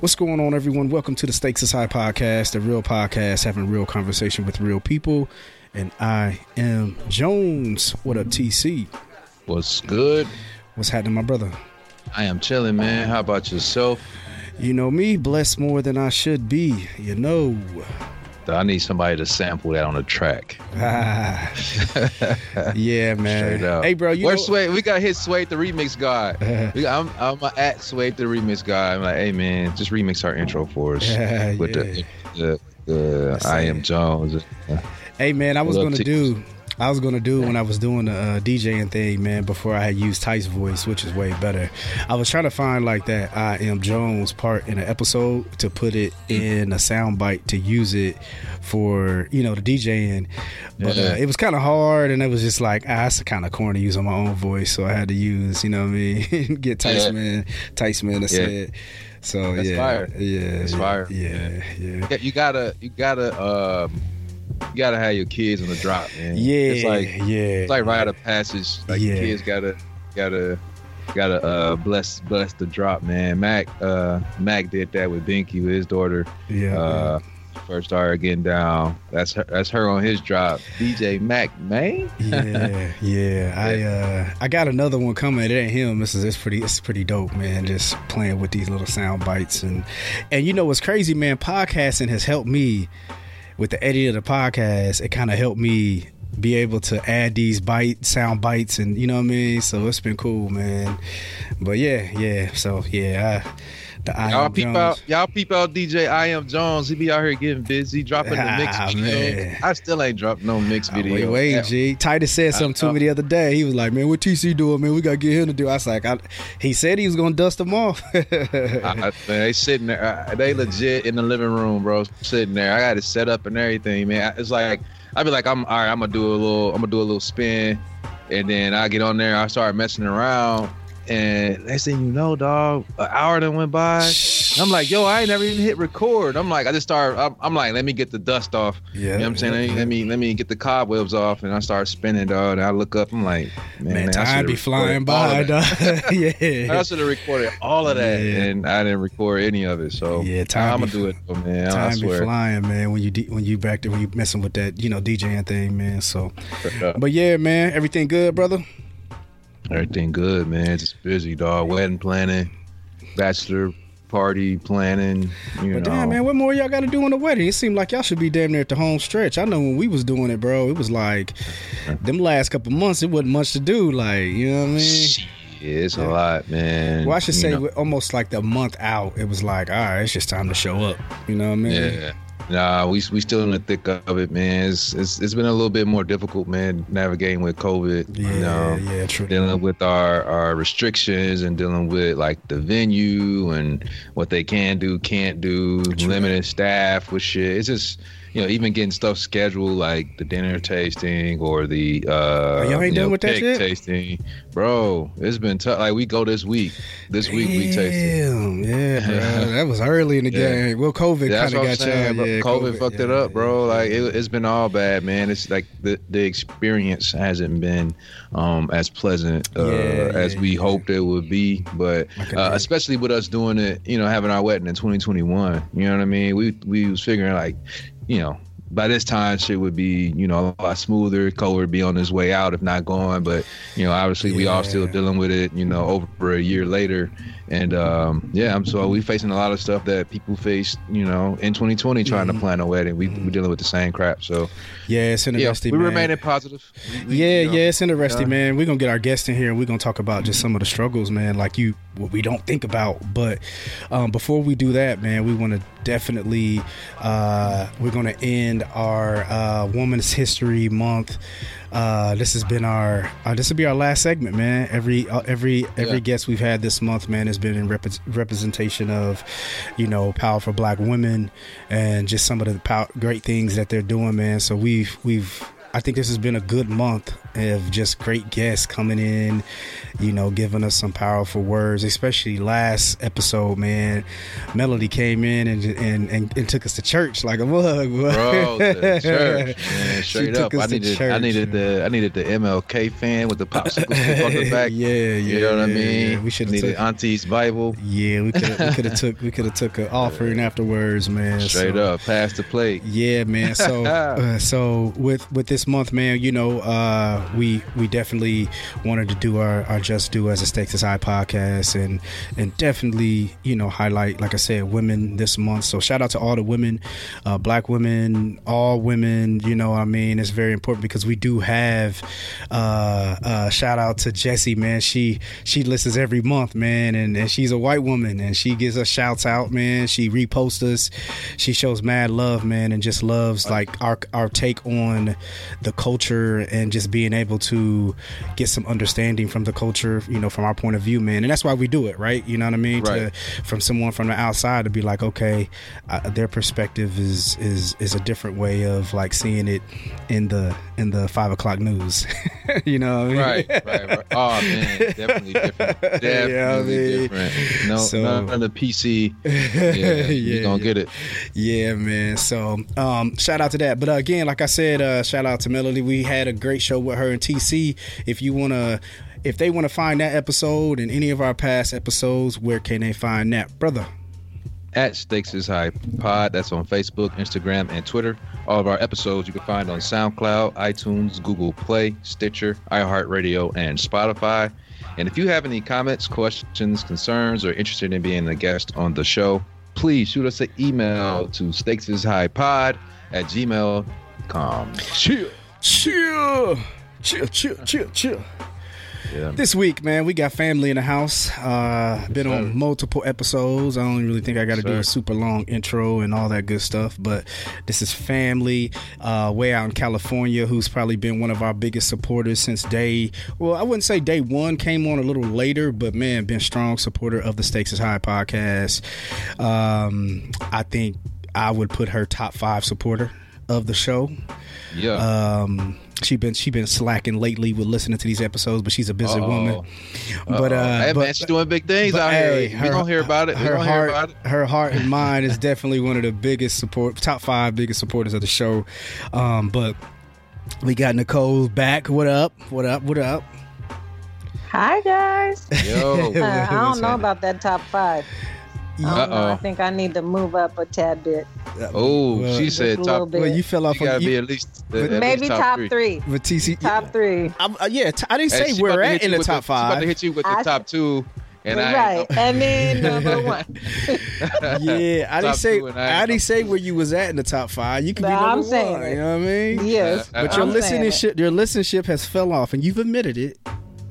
What's going on, everyone? Welcome to the Stakes is High podcast, the real podcast having real conversation with real people. And I am Jones. What up, TC? What's good? What's happening, my brother? I am chilling, man. How about yourself? You know me, blessed more than I should be. You know. I need somebody to sample that on a track. Ah. yeah, man. Hey, bro, you Where's know, Sway? We got hit Sway the remix guy. I'm I'm at Sway the remix guy. I'm like, hey man, just remix our intro for us with yeah. the the, the I am Jones. Hey man, I was gonna T? do, I was gonna do when I was doing the uh, DJing thing, man. Before I had used Tice voice, which is way better. I was trying to find like that I am Jones part in an episode to put it in a soundbite to use it for you know the DJing, but uh, it was kind of hard, and it was just like ah, it's kind of corny using my own voice, so I had to use you know what I mean, get Tice Yeah. man, Tice man to Yeah. say it. So That's yeah, fire. yeah, That's yeah, fire. yeah, yeah. Yeah, you gotta you gotta um you gotta have your kids on the drop, man. Yeah, it's like yeah. it's like rite of passage. Like Yeah. your kids gotta gotta gotta uh bless bless the drop, man. Mac uh Mac did that with Binky with his daughter. yeah, Uh first started getting down. That's her that's her on his drop. DJ Mac man. yeah, yeah. I uh I got another one coming. It ain't him. This is it's pretty it's pretty dope, man. Just playing with these little sound bites and and you know what's crazy, man, podcasting has helped me with the editing of the podcast, it kind of helped me be able to add these bite sound bites and you know what I mean? So it's been cool, man. But yeah, yeah. So yeah, I, the I Y'all peep Jones- out y'all peep out DJ I am Jones. He be out here getting busy, dropping the mix Ah, video. man. I still ain't dropped no mix Oh, video. Wait, wait. G. Titus said something to me the other day. He was like, "Man, what TC doing, man? We gotta get him to do." I was like, I, "He said he was gonna dust them off." I, they sitting there. They legit in the living room, bro. Sitting there. I got it set up and everything, man. It's like I'd be like, I'm all right. I'm gonna do a little. I'm gonna do a little spin, and then I get on there. I start messing around, and next thing you know, dog, an hour done went by. I'm like, yo, I ain't never even hit record. I'm like, I just start. I'm, I'm like, let me get the dust off. Yeah, you know what I'm saying? Let me, let me let me get the cobwebs off, and I start spinning, dog. And I look up. I'm like, man, man, man, I time be flying by, dog. I should have recorded all of that, Yeah. and I didn't record any of it. So Yeah, time I'm gonna do it, though, man. I time be flying, man. When you de- when you back there, when you messing with that, you know, DJing thing, man. So, but yeah, man, everything good, brother. Everything good, man. Just busy, dog. Wedding planning, bachelor party planning. You But know, damn, man, what more y'all got to do in the wedding? It seemed like y'all should be damn near at the home stretch. I know when we was doing it, bro, it was like them last couple months. It wasn't much to do, like you know what I mean. Shit, it's a lot, man. Well, I should You say almost like the month out, it was like, all right, it's just time to show up. You know what I mean? Yeah. Nah, we we still in the thick of it, man. It's, it's it's been a little bit more difficult, man, navigating with COVID. Yeah, you know, yeah, true. dealing with our our restrictions and dealing with like the venue and what they can do, can't do, True. limited staff with shit. It's just you know even getting stuff scheduled like the dinner tasting or the uh Oh, y'all ain't you done know, with that shit? tasting, bro. It's been tough. Like we go this week. This week we tasted. Damn, yeah, bro. that was early in the Yeah. game. Well, COVID kind of got saying. y'all. bro. Yeah, COVID, fucked it up, bro. yeah, like yeah. it, it's been all bad, man. It's like the the experience hasn't been um, as pleasant uh, Yeah, as yeah, we yeah. hoped it would be. But uh, especially with us doing it, you know, having our wedding in 2021. You know what I mean? We we was figuring like, you know. By this time, shit would be, you know, a lot smoother. COVID would be on his way out, if not gone. But, you know, obviously, we all still dealing with it. You know, over a year later, And um, yeah, I'm so we facing a lot of stuff that people faced, you know, in 2020 trying Mm-hmm. to plan a wedding. We we dealing with the same crap. So Yeah, it's yeah, interesting. we man. remaining positive. We- Yeah, you know, yeah, it's interesting, yeah. man. We're gonna get our guest in here and we're gonna talk about just some of the struggles, man, like you what we don't think about. But um, before we do that, man, we want to definitely uh, we're gonna end our uh, Women's History Month. Uh, this has been our uh, this will be our last segment, man. Every uh, every every Yeah. guest we've had this month, man, has been in rep- representation of, you know, powerful Black women and just some of the pow- great things that they're doing, man. So we've we've I think this has been a good month of just great guests coming in, you know, giving us some powerful words. Especially last episode, man. Melody came in and and, and, and took us to church like a mug, Bro, the church, man, straight up. I needed, I church, needed the, I needed the MLK fan with the popsicle stick on the back. yeah, yeah, you know what I mean. yeah. We should have needed took. Auntie's Bible. Yeah, we could we could have took we could have took an offering afterwards, man. Straight So- up, pass the plate. Yeah, man. So, uh, so with with this month, man, you know, uh, we we definitely wanted to do our, our just do as a stakes is high podcast, and and definitely you know highlight, like I said, women this month. So shout out to all the women, uh, black women, all women. You know, I mean, it's very important because we do have. Uh, uh, shout out to Jessie, man. She she listens every month, man, and, and she's a white woman, and she gives us shouts out, man. She reposts us. She shows mad love, man, and just loves like our our take on the culture and just being able to get some understanding from the culture, you know, from our point of view, man. And that's why we do it, right? You know what I mean? Right. To, from someone from the outside to be like, okay, uh, their perspective is is is a different way of like seeing it in the in the five o'clock news. you know what I mean? Right, right, right. Oh man, definitely different. Definitely Yeah, I mean, different. No, so- none of the PC. Yeah, Yeah, you gonna yeah. get it. Yeah, man. So, um, shout out to that. But uh, again, like I said, uh, shout out to Melody. We had a great show with her and TC. If you wanna, if they want to find that episode and any of our past episodes, where can they find that, brother? At Stakes is High Pod. That's on Facebook, Instagram, and Twitter. All of our episodes you can find on SoundCloud, iTunes, Google Play, Stitcher, iHeartRadio, and Spotify. And if you have any comments, questions, concerns, or interested in being a guest on the show, please shoot us an email to stakesishighpod at gmail.com. Chill. Chill, chill, chill, chill, chill. Yeah. This week, man, we got family in the house. Uh, been on multiple episodes. I don't really think I got to do a super long intro and all that good stuff. But this is family uh, way out in California, who's probably been one of our biggest supporters since day. Well, I wouldn't say day one. Came on a little later, but man, been strong supporter of the Stakes is High podcast. Um, I think I would put her top five supporter of the show. Yeah. Um, she been she been slacking lately with listening to these episodes, but she's a busy Uh-oh. woman. But uh, Uh-oh. hey, but, man, she's doing big things but, out hey, here. we gonna hear about it. We Her gonna hear heart, about it. her heart and mind is definitely one of the biggest support, top five biggest supporters of the show. Um, but we got Nicole back. What up? What up? What up? Hi guys. Yo. Uh, I don't know about that top five. I, don't. I think I need to move up a tad bit. Oh, Well, she said a little top. bit. Well, you fell off You gotta on be you, at least But at least Maybe top, three. with TC. Top three. I'm- uh, yeah, t- I didn't Hey, say she we're at hit in you the with top She about to hit you with the I- top two, and right. ain't And then number one. Yeah, I didn't say I I didn't say where you was at in the top five. You could be But number I'm saying one. it. You know what I mean? Yes. Uh, But your I'm saying it. listenership, your listenership has fell off, and you've admitted it.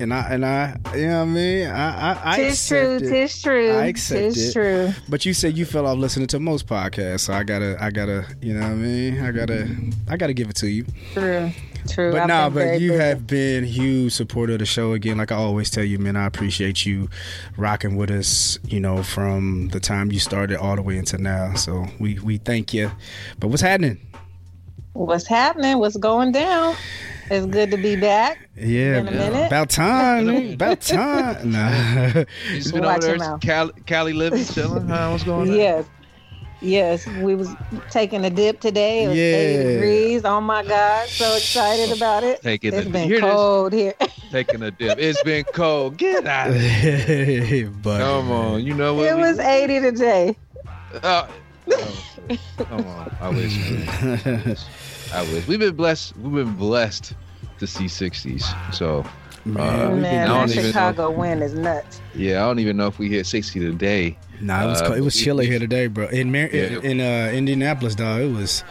And I, and I, you know what I mean. I, I, I Tis true. it. Tis true. I accept Tis it. true. But you said you fell off listening to most podcasts, so I gotta, I gotta, you know what I mean. I gotta, I gotta give it to you. True. True. But I've nah, but you busy. have been huge supporter of the show again. Like I always tell you, man, I appreciate you rocking with us. You know, from the time you started all the way into now. So we we thank you. But what's happening? What's happening? What's going down? It's good to be back. Yeah, Been a minute. about time. man. about time. Nah. She's been Watch over there. Cali, Cali living, chilling. Huh? What's going on? Yes. Yes, we was taking a dip today. It was Yeah. 80 degrees. Oh my God, so excited about it. Taking It's the- been you hear this? cold here. Taking a dip. It's been cold. Get out. of here. but Come on. You know what? it we- was 80 today. Uh, oh, come on. I wish. Man. I wish. We've been blessed. We've been blessed to see 60s. So Uh, Man, I don't that even Chicago win is nuts. yeah, I don't even know if we hit 60 today. Nah, it was Uh, it was chilly here today, bro. In Mar- Yeah. in uh, Indianapolis, dog, it was.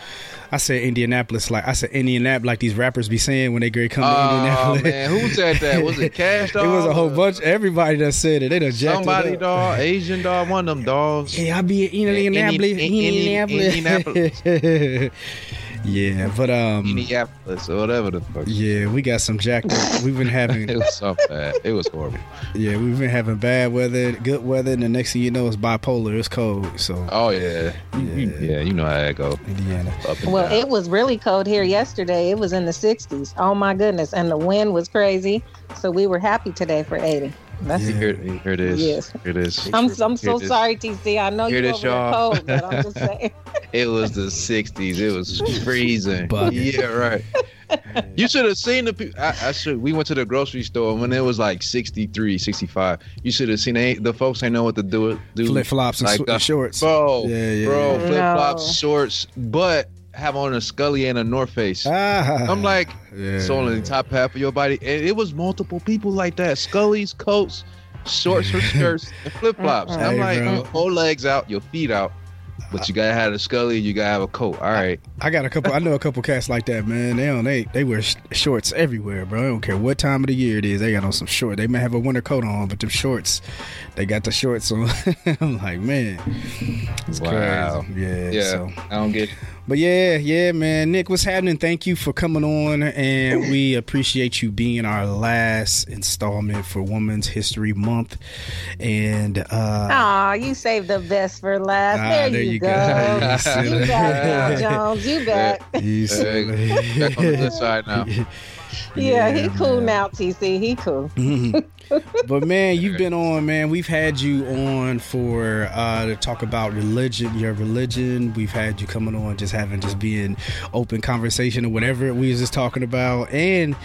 I said Indianapolis, like I said Indianapolis, like these rappers be saying when they great come to Oh Indianapolis. man, who said that? Was it Cash Dog? it was a whole or bunch. Everybody that said it. They done jacked Somebody it up. dog, Asian dog, one of them dogs. Yeah, I be in Indianapolis. Indi- Indianapolis. yeah, but um, Minneapolis or whatever the fuck. yeah, we got some jacked up. We've been having It was so bad. It was horrible. yeah, we've been having bad weather, good weather, and the next thing you know, it's bipolar. It's cold. So Oh yeah, You- yeah. You know how that go. Indiana. Well, down. it was really cold here yesterday. It was in the 60s. Oh my goodness. And the wind was crazy. So we were happy today for 80. That's Yeah. Here, here it is. Yes. Here it is. I'm, I'm so it is. sorry, TC. I know you're it is, over y'all. cold, but I'm just saying. It was the '60s. It was freezing. Bugging. Yeah, right. You should have seen the people. I, I should. We went to the grocery store when it was like 63, 65. You should have seen they, the folks. ain't know what to do. do Flip flops and sw- uh, shorts. bro. Yeah, yeah, bro. yeah. Flip flops, No. shorts, but have on a Scully and a North Face. Ah, I'm like, yeah. it's only the top half of your body. And it was multiple people like that. Scully's, coats, shorts or skirts, and flip flops. I'm Hey, like, bro. your whole legs out, your feet out. But you gotta have a Scully, you gotta have a coat. All right. I got a couple. I know a couple cats like that, man. They don't. They they wear sh- shorts everywhere, bro. I don't care what time of the year it is. They got on some short. They may have a winter coat on, but them shorts, they got the shorts on. I'm like, man, it's Wow. crazy. Yeah. Yeah. So. I don't get It. But yeah, yeah, man. Nick, what's happening? Thank you for coming on, and we appreciate you being our last installment for Women's History Month. And uh, Aw, you saved the best for last. Ah, there, you, go. You You, silly. back now, Jones. You back. you Hey, back on the good side now. Yeah, he cool man. now, TC. He cool. Mhm. but man, you've been on, man. We've had you on for uh to talk about religion, your religion. We've had you coming on, just having just being open conversation or whatever we was just talking about, and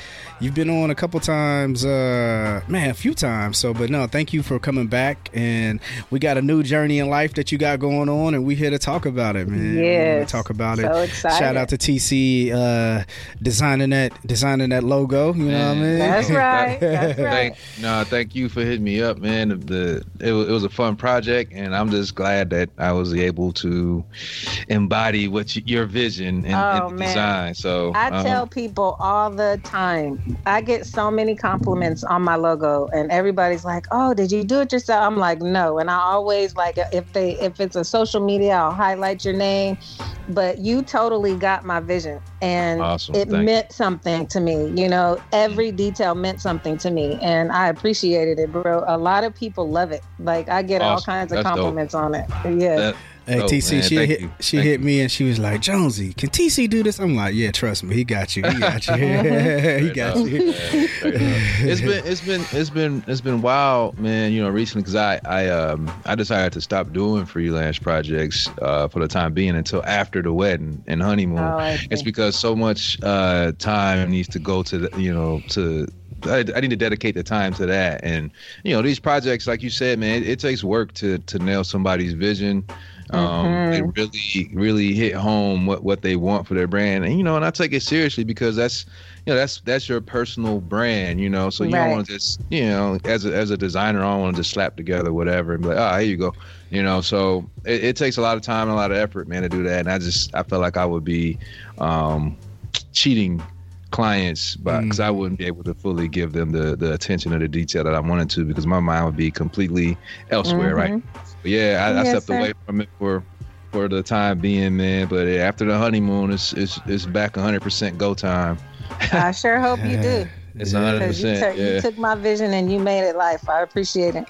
you've been on a couple times, uh man, a few times. So, but no, thank you for coming back, and we got a new journey in life that you got going on, and we here to talk about it, man. We here to Yes. talk about it. Excited. Shout out to TC uh designing that designing that logo. You know what I mean? That's right. That's right. Thank, no, thank you for hitting me up, man. The it was, it was a fun project, and I'm just glad that I was able to embody what you, your vision and, Oh, and design. So I um, tell people all the time. I get so many compliments on my logo, and everybody's like, "Oh, did you do it yourself?" I'm like, "No." And I always like if they if it's a social media, I'll highlight your name. But you totally got my vision, and Awesome. it Thank you. meant something to me. You know, every detail meant something to me, and I appreciated it, bro. A lot of people love it. Like I get all kinds of That's dope. compliments on it. Yeah. That- Hey Oh, TC, man, she hit you. she Thank hit me and she was like, Jonesy, can TC do this? I'm like, yeah, trust me, he got you, he got you, he got you. it's been it's been it's been it's been wild, man. You know, recently because I I um I decided to stop doing freelance projects uh, for the time being until after the wedding and honeymoon. Oh, it's because so much uh, time needs to go to the you know to. I, I need to dedicate the time to that, and you know these projects, like you said, man, it, it takes work to to nail somebody's vision. Um, They Mhm. really, really hit home what what they want for their brand, and you know, and I take it seriously because that's you know that's that's your personal brand, you know. So you don't want to just you know as a as a designer, I don't want to just slap together whatever and be like, oh, here you go, you know. So it, it takes a lot of time and a lot of effort, man, to do that. And I just I felt like I would be um, cheating clients because I wouldn't be able to fully give them the the attention or the detail that I wanted to because my mind would be completely elsewhere, right? But yeah, I, I stepped sir. away from it for for the time being, man. But after the honeymoon, it's it's it's back 100% go time. I sure hope you do. It's Yeah. 100%. Because you, took- yeah. you took my vision and you made it life. I appreciate it.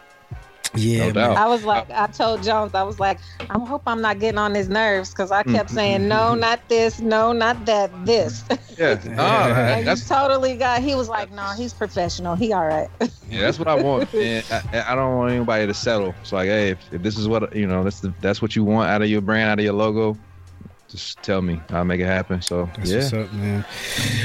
Yeah, No doubt. I was like, I told Jones, I was like, I hope I'm not getting on his nerves because I kept Mm-hmm. saying, no, not this, no, not that, this. yeah. Yeah. No, and that's you totally got, he was like, no, he's professional. He all right. yeah, that's what I want, man. I, I don't want anybody to settle. It's like, hey, if, if this is what you know, that's the, that's what you want out of your brand, out of your logo. Just tell me, I'll make it happen. So That's yeah, what's up, man.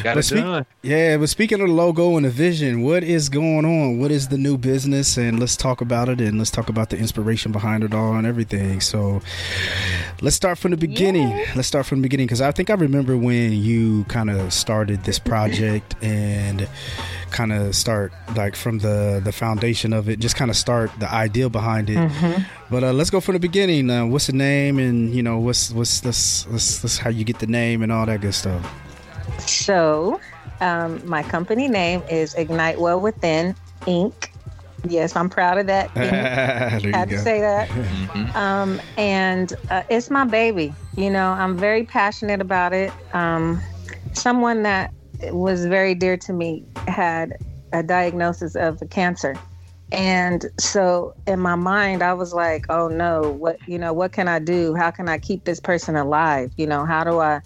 got But it speak- done. Yeah, but speaking of the logo and the vision, what is going on? What is the new business? And let's talk about it and let's talk about the inspiration behind it all and everything. So let's start from the beginning. Yeah. Let's start from the beginning because I think I remember when you kind of started this project and kind of start like from the the foundation of it, just kind of start the idea behind it. Mm-hmm. But uh, let's go from the beginning. Uh, what's the name, and you know, what's what's this, this this how you get the name and all that good stuff. So, um, my company name is Ignite Well Within Inc. Yes, I'm proud of that. Had to go. say that. Mhm. Um, and uh, it's my baby. You know, I'm very passionate about it. Um, someone that was very dear to me had a diagnosis of cancer. And so in my mind, I was like, oh no, what, you know, what can I do? How can I keep this person alive? You know, how do I,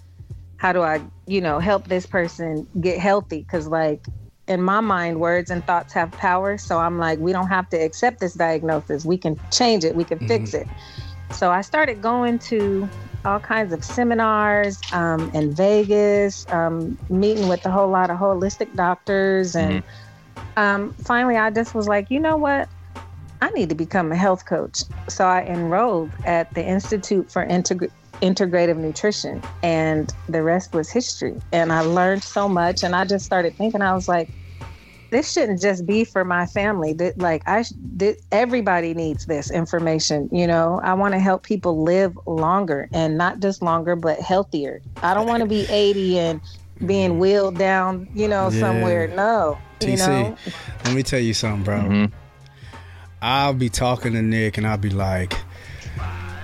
how do I, you know, help this person get healthy? Cause like in my mind, words and thoughts have power. So I'm like, we don't have to accept this diagnosis. We can change it. We can fix mm-hmm. it. So I started going to all kinds of seminars um, in Vegas, um, meeting with a whole lot of holistic doctors. And um, finally, I just was like, you know what? I need to become a health coach. So I enrolled at the Institute for Integ- Integrative Nutrition, and the rest was history. And I learned so much. And I just started thinking, I was like, this shouldn't just be for my family. That like I, sh- that everybody needs this information. You know, I want to help people live longer, and not just longer, but healthier. I don't want to be 80 and being wheeled down, you know, Yeah. somewhere. No, you know. let me tell you something, bro. Mhm. I'll be talking to Nick, and I'll be like,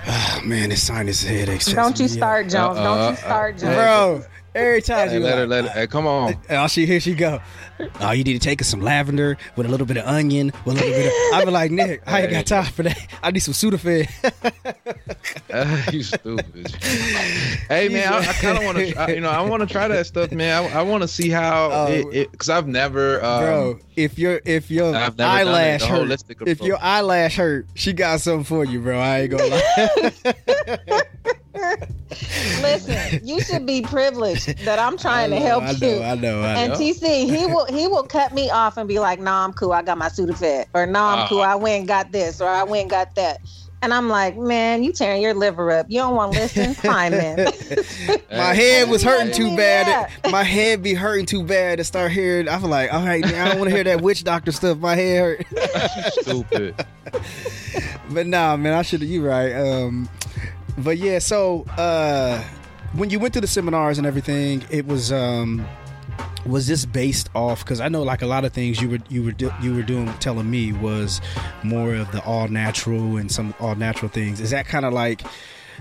"Ah, man, this sinus headache." Don't you start, Jones. Uh, Don't you start, uh, Jones. bro. Every time Hey, you let her, like, let her. Hey, come on. All she here she go. Oh, you need to take us some lavender with a little bit of onion, with a little bit of. I be like, Nick, I ain't got time for that. I need some Sudafed. you stupid. hey man, I, I kind of want to, you know, I want to try that stuff, man. I, I want to see how Oh. it, because I've never, um, Bro, if your if your I've never done it, eyelash hurt, if your eyelash hurt, she got something for you, bro. I ain't gonna lie. Listen, you should be privileged that I'm trying to I know, help I know, you. I know, I And. TC, he will he will cut me off and be like, "Nah, I'm cool. I got my Sudafed," or "Nah, I'm Uh-huh. cool. I went and got this," or "I went and got that." And I'm like, "Man, you tearing your liver up. You don't want to listen? Fine, man." My head was hurting too bad. that? My head be hurting too bad to start hearing. I feel like, all right, man, I don't want to hear that witch doctor stuff. My head hurt. stupid. but nah, man, I should have. You right. Um, but yeah, so uh, when you went to the seminars and everything, it was um, was this based off? Because I know like a lot of things you were you were do, you were doing telling me was more of the all natural and some all natural things. Is that kind of like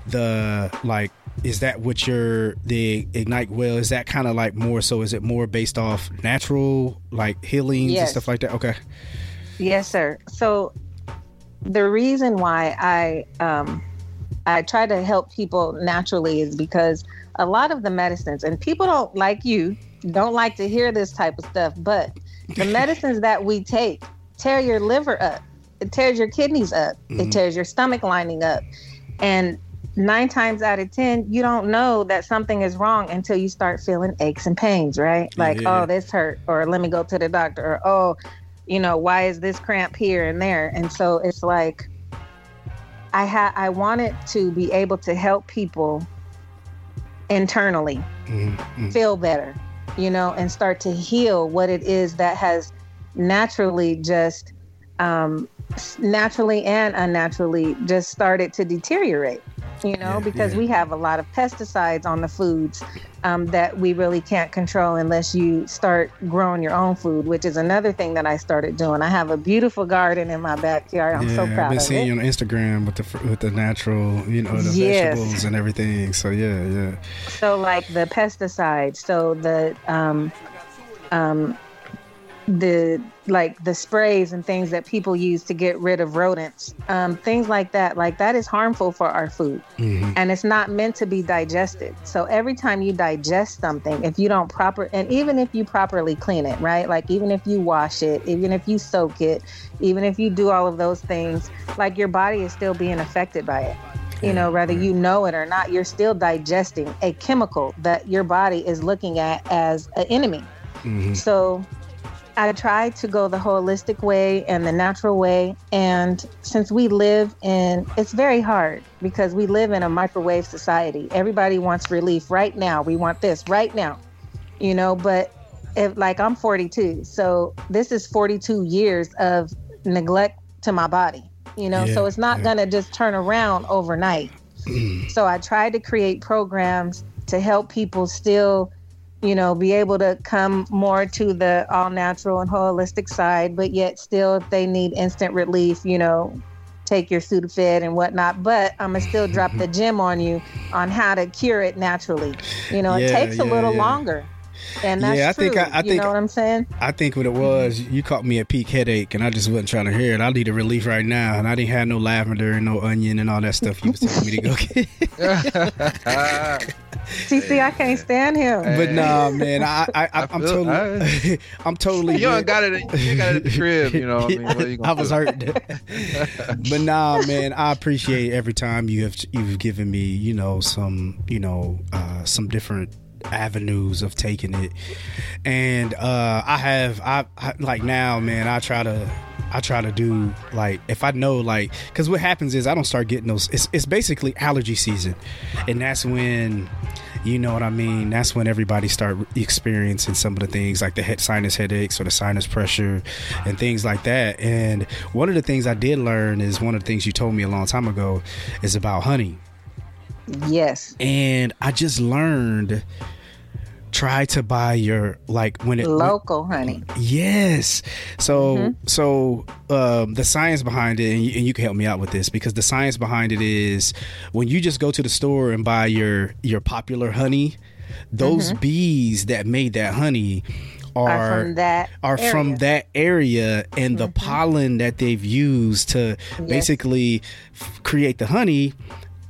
the like? Is that what your the ignite well? Is that kind of like more so? Is it more based off natural like healings and stuff like that? Okay. Yes, sir. So the reason why I um, I try to help people naturally is because a lot of the medicines, and people don't like you, don't like to hear this type of stuff, but the medicines that we take tear your liver up, it tears your kidneys up, Mhm. it tears your stomach lining up, and nine times out of ten, you don't know that something is wrong until you start feeling aches and pains, right? Like, Yeah. oh, this hurt, or let me go to the doctor, or oh, you know, why is this cramp here and there? And so it's like I had I wanted to be able to help people internally Mhm. feel better, you know, and start to heal what it is that has naturally just um, naturally and unnaturally just started to deteriorate. You know, Yeah, because yeah. we have a lot of pesticides on the foods um, that we really can't control unless you start growing your own food, which is another thing that I started doing. I have a beautiful garden in my backyard. I'm yeah, so proud. I've been seeing it. you on Instagram with the with the natural, you know, the Yes. vegetables and everything. So yeah, yeah. so like the pesticides so the um um the like the sprays and things that people use to get rid of rodents um things like that like that is harmful for our food. Mhm. and it's not meant to be digested. So every time you digest something if you don't proper and even if you properly clean it right? Like even if you wash it even if you soak it even if you do all of those things like your body is still being affected by it. You know whether you know it or not you're still digesting a chemical that your body is looking at as an enemy. Mhm. so I try to go the holistic way and the natural way. And since we live in, it's very hard because we live in a microwave society. Everybody wants relief right now. We want this right now, you know, but if like I'm 42, so this is 42 years of neglect to my body. You know, Yeah, so it's not yeah. gonna just turn around overnight. so I tried to create programs to help people still, you know, be able to come more to the all natural and holistic side, but yet still, if they need instant relief, you know, take your Sudafed and whatnot. But I'm gonna still drop the gem on you on how to cure it naturally. You know, it Yeah, takes a yeah, little yeah. longer. And that's Yeah, I true. think I- I you think- know what I'm saying? I think what it was, mm-hmm. you caught me a peak headache, and I just wasn't trying to hear it. I need a relief right now, and I didn't have no lavender and no onion and all that stuff you was telling me to go get. TC, I can't stand him. But nah, man, I, I, I I'm feel- totally, I'm totally. You don't good. got it. You got it at the crib. You know. What I mean, what are you I was do? hurt, but nah, man, I appreciate every time you have you've given me, you know, some, you know, uh, some different avenues of taking it, and uh, I have, I, I like now, man, I try to. I try to do like if I know like because what happens is I don't start getting those. It's it's basically allergy season, and that's when you know what I mean. That's when everybody start experiencing some of the things like the head sinus headaches or the sinus pressure and things like that. And one of the things I did learn is one of the things you told me a long time ago is about honey. Yes. And I just learned try to buy your like when it Local honey. Yes. So mm-hmm. so um, the science behind it, and you, and you can help me out with this because the science behind it is when you just go to the store and buy your your popular honey, those mm-hmm. bees that made that honey are Are from that are from area. that area and the mm-hmm. pollen that they've used to basically f- create the honey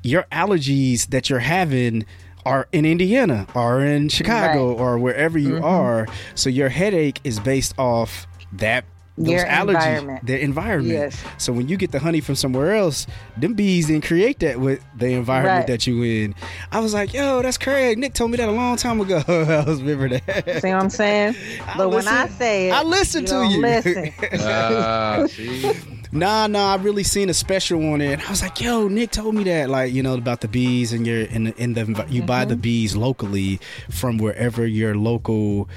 your allergies that you're having are in Indiana or in Chicago Right. or wherever you are so your headache is based off that those Your allergies environment. the environment Yes. so when you get the honey from somewhere else them bees didn't create that with the environment Right. that you in I was like yo that's Craig Nick told me that a long time ago I was remember that See what I'm saying? But when I say it, I listen to don't you. Listen. Ah, see? Nah, nah, I really seen a special on it. I was like, yo, Nick told me that, like, you know, about the bees and your in the, in the you buy Mm-hmm. the bees locally from wherever your local,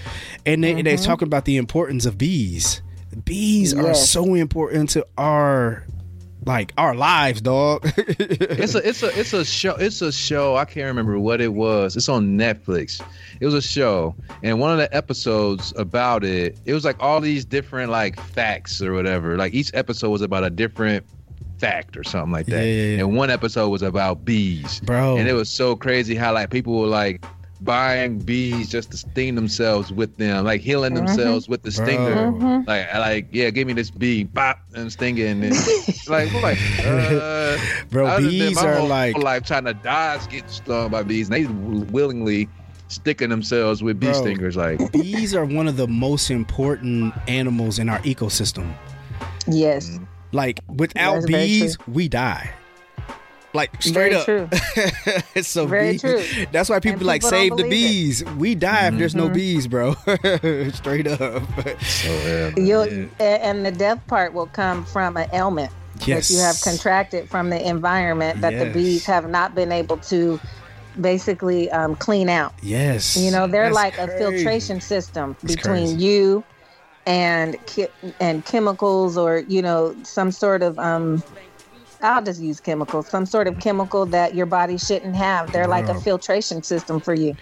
and they they're talking about the importance of bees. Bees are Mm-hmm. So important to our like our lives, dog. It's a it's a it's a show it's a show. I can't remember what it was. It's on Netflix. It was a show, and one of the episodes about it, it was like all these different like facts or whatever. Like each episode was about a different fact or something like that. Yeah, yeah, yeah. And one episode was about bees, Bro. And it was so crazy how like people were like buying bees just to sting themselves with them, like healing themselves with the stinger. Mm-hmm. Like, like, yeah, give me this bee, bop, and sting it, and like, like, uh, Bro, bees my are whole like- life trying to dodge getting stung by bees, and they willingly sticking themselves with bee Bro. stingers. Like, bees are one of the most important animals in our ecosystem. yes. Like without bees, we die. Like straight Very up. true. so Very bees- true. That's why people, And like save the believe it. bees. We die if there's no Mm-hmm. bees, bro. straight up. so. You'll, Yeah. and the death part will come from an ailment Yes. that you have contracted from the environment that the bees have not been able to basically um, clean out. Yes. You know, they're That's like a filtration system It's between crazy. you and ki- and chemicals or you know some sort of um I'll just use chemicals, some sort of chemical that your body shouldn't have. They're like a filtration system for you.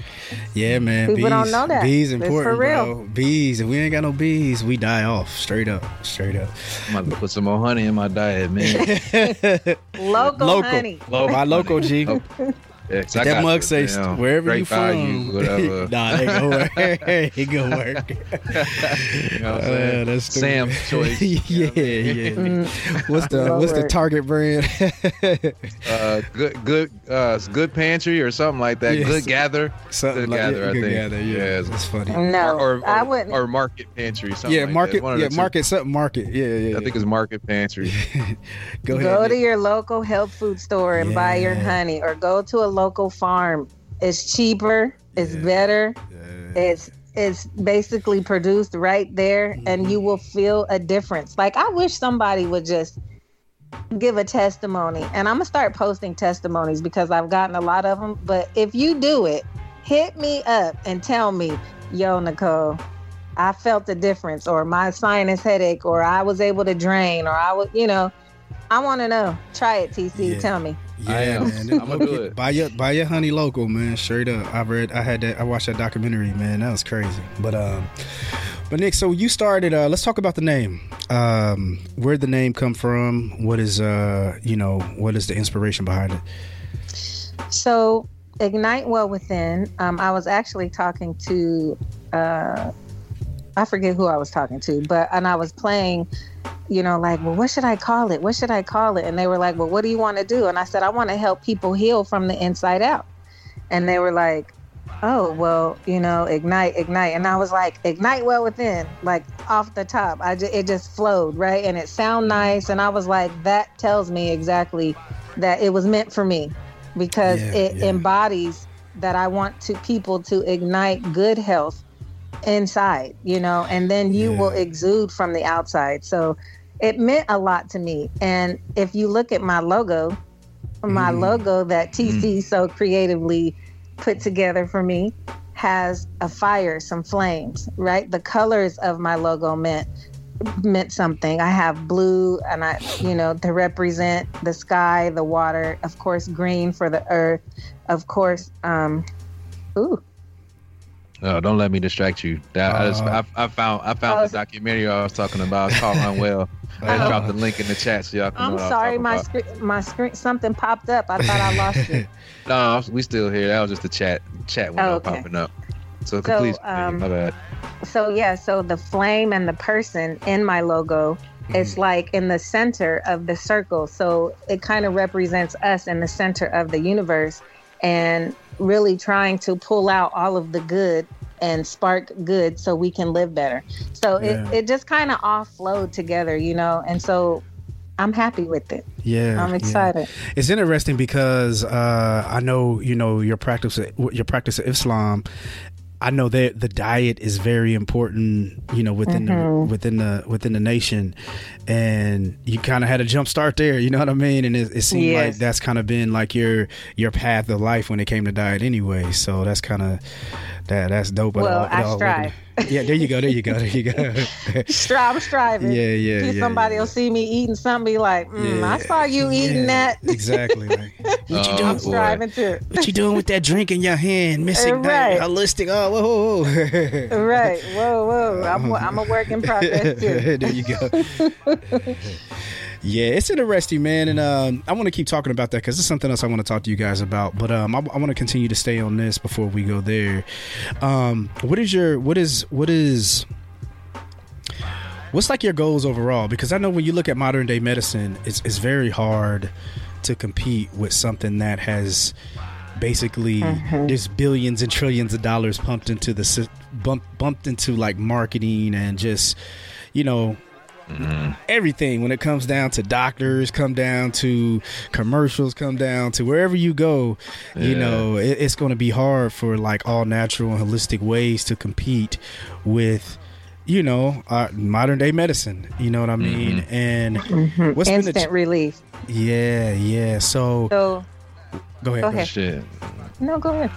Yeah, man. People bees, don't know that. Bees It's for real. bro. Bees. If we ain't got no bees, we die off. Straight up. Straight up. I'm about to put some more honey in my diet, man. Local, Local. honey. Local My local. G. Oh, yeah, 'cause I that mug the, say you know, wherever you value, from. whatever. nah, they go work. it go work. You know what I'm Uh, that's stupid. Sam's choice. yeah, yeah. Mm. What's the what's the Target brand? uh, good, good, uh, good pantry or something like that. Yes. Good gather. Something Good like gather, yeah, I good think. gather. Yeah, Yeah, that's funny. No, or, or, I wouldn't. Or market pantry. Something Yeah, like that. market. One Yeah, the two. market something. Market. Yeah, yeah. I think it's market pantry. Go ahead. go to Nick. your local health food store and buy your honey or go to a local farm it's cheaper it's Yeah. better Yeah. it's it's basically produced right there and you mm-hmm. will feel a difference like i wish somebody would just give a testimony and i'm gonna start posting testimonies because i've gotten a lot of them but if you do it hit me up and tell me yo nicole I felt the difference, or my sinus headache, or I was able to drain, or I was, you know, I want to know. Try it, TC. Yeah. Tell me. Yeah, I am. man. I'ma do it. Buy your buy your honey local, man. Straight up. I read I had that I watched that documentary, man. That was crazy. But um but Nick, so you started uh let's talk about the name. Um where'd the name come from? What is uh you know, what is the inspiration behind it? So, Ignite Well Within, um, I was actually talking to, uh, I forget who I was talking to, but, and I was playing, you know, like, well, what should I call it? What should I call it? And they were like, well, what do you want to do? And I said, I want to help people heal from the inside out. And they were like, oh, well, you know, ignite, ignite. And I was like, ignite well within, like off the top. I ju- it just flowed, right? And it sounded nice. And I was like, that tells me exactly that it was meant for me because Yeah, it yeah. embodies that I want to people to ignite good health inside, you know, and then you Yeah. will exude from the outside. So it meant a lot to me. And if you look at my logo, my Mm. logo that TC so creatively put together for me has a fire, some flames, right? The colors of my logo meant meant something. I have blue and I, you know, to represent the sky, the water, of course green for the earth, of course um ooh, Oh, don't let me distract you. That I, just, Uh, I, I found I found Oh, the documentary I was talking about. It's called Unwell. I Oh. dropped the link in the chat so y'all can I'm what sorry, I'm my screen my screen something popped up. I thought I lost you. No, we still here. That was just the chat chat window Oh, okay. popping up. So, So, please, um, my bad. So yeah, so the flame and the person in my logo, it's like in the center of the circle. So it kind of represents us in the center of the universe and really trying to pull out all of the good and spark good so we can live better. So Yeah. it, it just kind of all flowed together, you know, and so I'm happy with it. Yeah. I'm yeah. excited. It's interesting because uh, I know you know your practice your practice of Islam. I know that the diet is very important, you know, within Mm-hmm. the within the within the nation, and you kind of had a jump start there. You know what I mean? And it, it seemed like that's kind of been like your your path of life when it came to diet, anyway. So that's kind of that that's dope. Well, all- I all strive. Yeah, there you go. There you go. There you go. Stri- I'm striving. Yeah, yeah, yeah, Somebody yeah. will see me eating something, be like, mm, I saw you eating yeah, that. exactly. Like, what you Oh, doing? I'm striving too. What you doing with that drink in your hand? Missing Right. diet, holistic. Oh, whoa, whoa, whoa. Right. Whoa, whoa. I'm, I'm a work in progress too. there you go. Yeah, it's interesting, man, and um, I want to keep talking about that because it's something else I want to talk to you guys about. But um, I, I want to continue to stay on this before we go there. Um, what is your what is what is what's like your goals overall? Because I know when you look at modern day medicine, it's it's very hard to compete with something that has basically there's billions and trillions of dollars pumped into the bump, bumped into like marketing and just you know everything when it comes down to doctors come down to commercials come down to wherever you go you know it, it's going to be hard for like all natural and holistic ways to compete with you know uh, modern day medicine you know what i mean? And what's been the Instant ch- relief. yeah yeah so So, go ahead, go ahead. Shit. no, go ahead.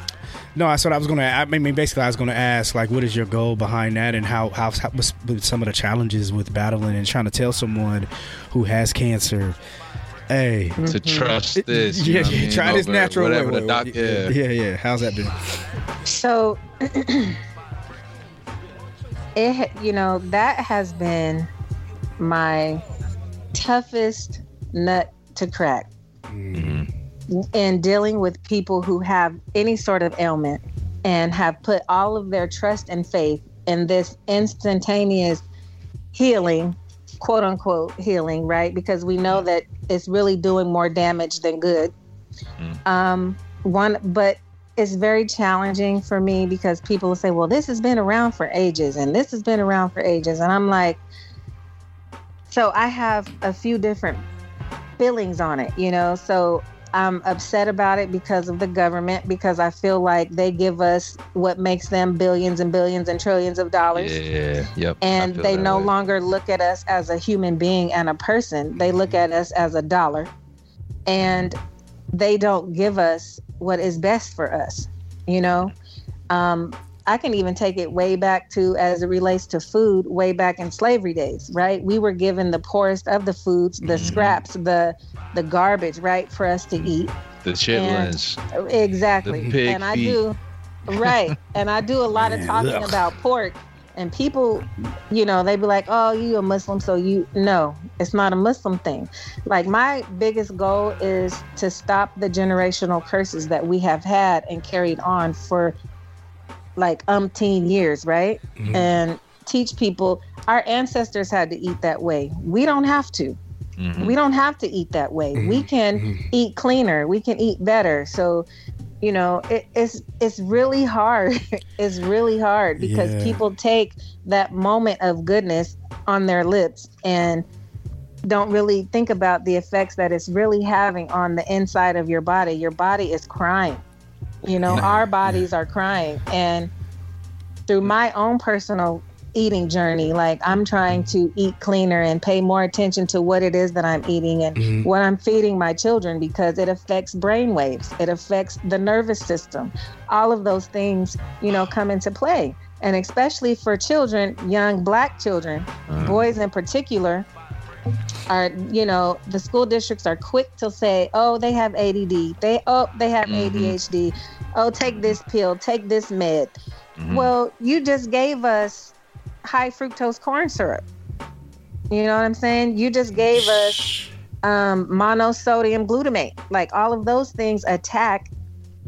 No, that's what I was gonna. I mean, basically, I was gonna ask, like, what is your goal behind that, and how how what's some of the challenges with battling and trying to tell someone who has cancer, hey, To mm-hmm. trust this. you yeah, know what mean? try this Over natural way. Whatever the doc, yeah, yeah. yeah, yeah. How's that been? So, it, you know, that has been my toughest nut to crack mm-hmm. In dealing with people who have any sort of ailment and have put all of their trust and faith in this instantaneous healing, quote unquote healing, right? Because we know that it's really doing more damage than good. Um, one, but it's very challenging for me because people will say, well, this has been around for ages and this has been around for ages. And I'm like, so I have a few different feelings on it, you know? So I'm upset about it because of the government, because I feel like they give us what makes them billions and billions and trillions of dollars Yeah. Yep. And they no way. longer look at us as a human being and a person they look at us as a dollar and they don't give us what is best for us you know um, I can even take it way back to as it relates to food, way back in slavery days, right? We were given the poorest of the foods, the Mm-hmm. scraps, the the garbage, right, for us to eat. The chitlins. Exactly. The pig and I feet. do right. and I do a lot of talking ugh. about pork and people, you know, they be like, "Oh, you a Muslim, so you no, it's not a Muslim thing." Like my biggest goal is to stop the generational curses that we have had and carried on for like umpteen years, right? Mhm. And teach people our ancestors had to eat that way. We don't have to. Mhm. We don't have to eat that way. We Mhm. can Mhm. eat cleaner. We can eat better. So, you know, it, it's it's really hard. it's really hard because Yeah. people take that moment of goodness on their lips and don't really think about the effects that it's really having on the inside of your body. Your body is crying. You know, Yeah, our bodies are crying. And through my own personal eating journey, like I'm trying to eat cleaner and pay more attention to what it is that I'm eating and Mhm. what I'm feeding my children because it affects brain waves, it affects the nervous system. All of those things, you know, come into play. And especially for children, young black children, Uh-huh. boys in particular, are you know the school districts are quick to say oh they have add they oh they have Mhm. adhd oh take this pill. Take this med. Mhm. well you just gave us high fructose corn syrup. You know what i'm saying? You just gave us um, monosodium glutamate. Like all of those things attack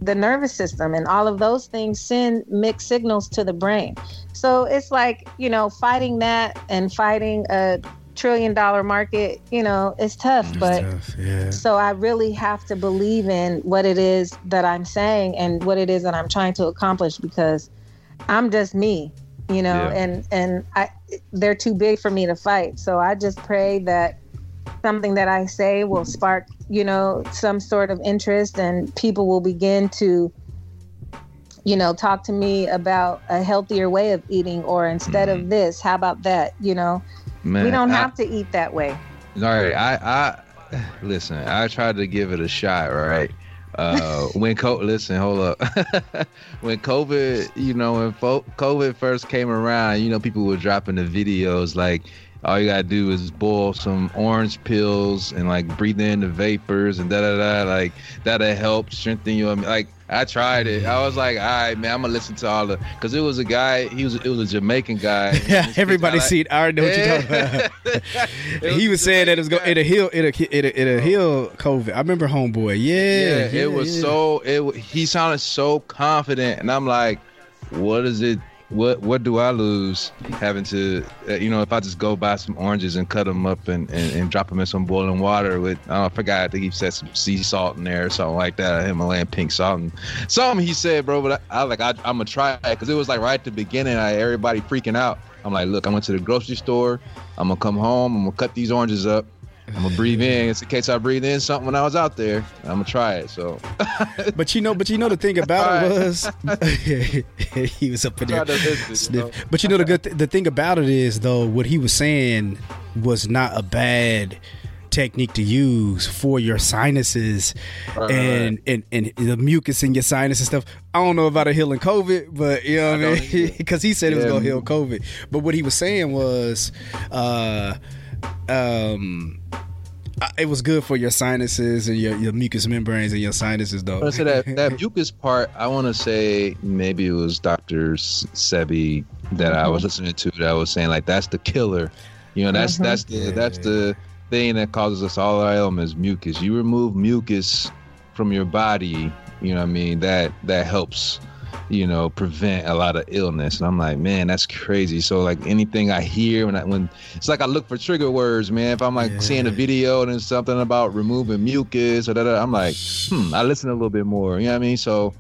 the nervous system and all of those things send mixed signals to the brain. So it's like you know fighting that and fighting a trillion dollar market you know it's tough It's but Tough, yeah. so I really have to believe in what it is that I'm saying and what it is that I'm trying to accomplish because I'm just me, you know, Yeah. and and I they're too big for me to fight. So I just pray that something that I say will spark, you know, some sort of interest and people will begin to you know, talk to me about a healthier way of eating or instead of this, how about that, you know? Man, we don't I- have to eat that way. All right, I, I listen. I tried to give it a shot. Right, uh, when co- listen, hold up. when COVID, you know, when fo- COVID first came around, you know, people were dropping the videos like, all you gotta do is boil some orange pills and like breathe in the vapors and da da da. Like that'll help strengthen you. Like I tried it. I was like, all right, man, I'm gonna listen to all the. Cause it was a guy. He was. It was a Jamaican guy. Yeah, everybody see it. I already know what you're talking about. he was saying that it was going it'll heal it'll it'll, it'll heal COVID. I remember Homeboy. Yeah, yeah, yeah, it was yeah. so it he sounded so confident and i'm like what is it what what do i lose having to uh, you know if i just go buy some oranges and cut them up and, and, and drop them in some boiling water with i, I forgot i think he said some sea salt in there or something like that himalayan pink salt and something he said bro but i, I like I, i'm gonna try it because it was like right at the beginning I, everybody freaking out. I'm like look i went to the grocery store. I'm gonna come home. I'm gonna cut these oranges up I'm gonna breathe in. It's in case I breathe in something when I was out there. I'm gonna try it. So But you know, but you know the thing about it was he was up in there. you know? But you know the good th- the thing about it is though what he was saying was not a bad technique to use for your sinuses Right, and, and and the mucus in your sinus and stuff. I don't know about a healing COVID, but you know what I I mean because he said it was gonna heal COVID. But what he was saying was, uh, um. It was good for your sinuses and your, your mucous membranes and your sinuses, though. I say that that mucus part. I want to say maybe it was Doctor Sebi that I was listening to that was saying like that's the killer. You know, that's Mhm. that's the that's the thing that causes us all our ailments. Mucus. You remove mucus from your body. You know, what I mean that that helps. You know, prevent a lot of illness. And I'm like, man, that's crazy. So like anything I hear when I when it's like I look for trigger words, man. If I'm like Yeah. seeing a video and it's something about removing mucus or that, I'm like, hmm, I listen a little bit more. You know what I mean? So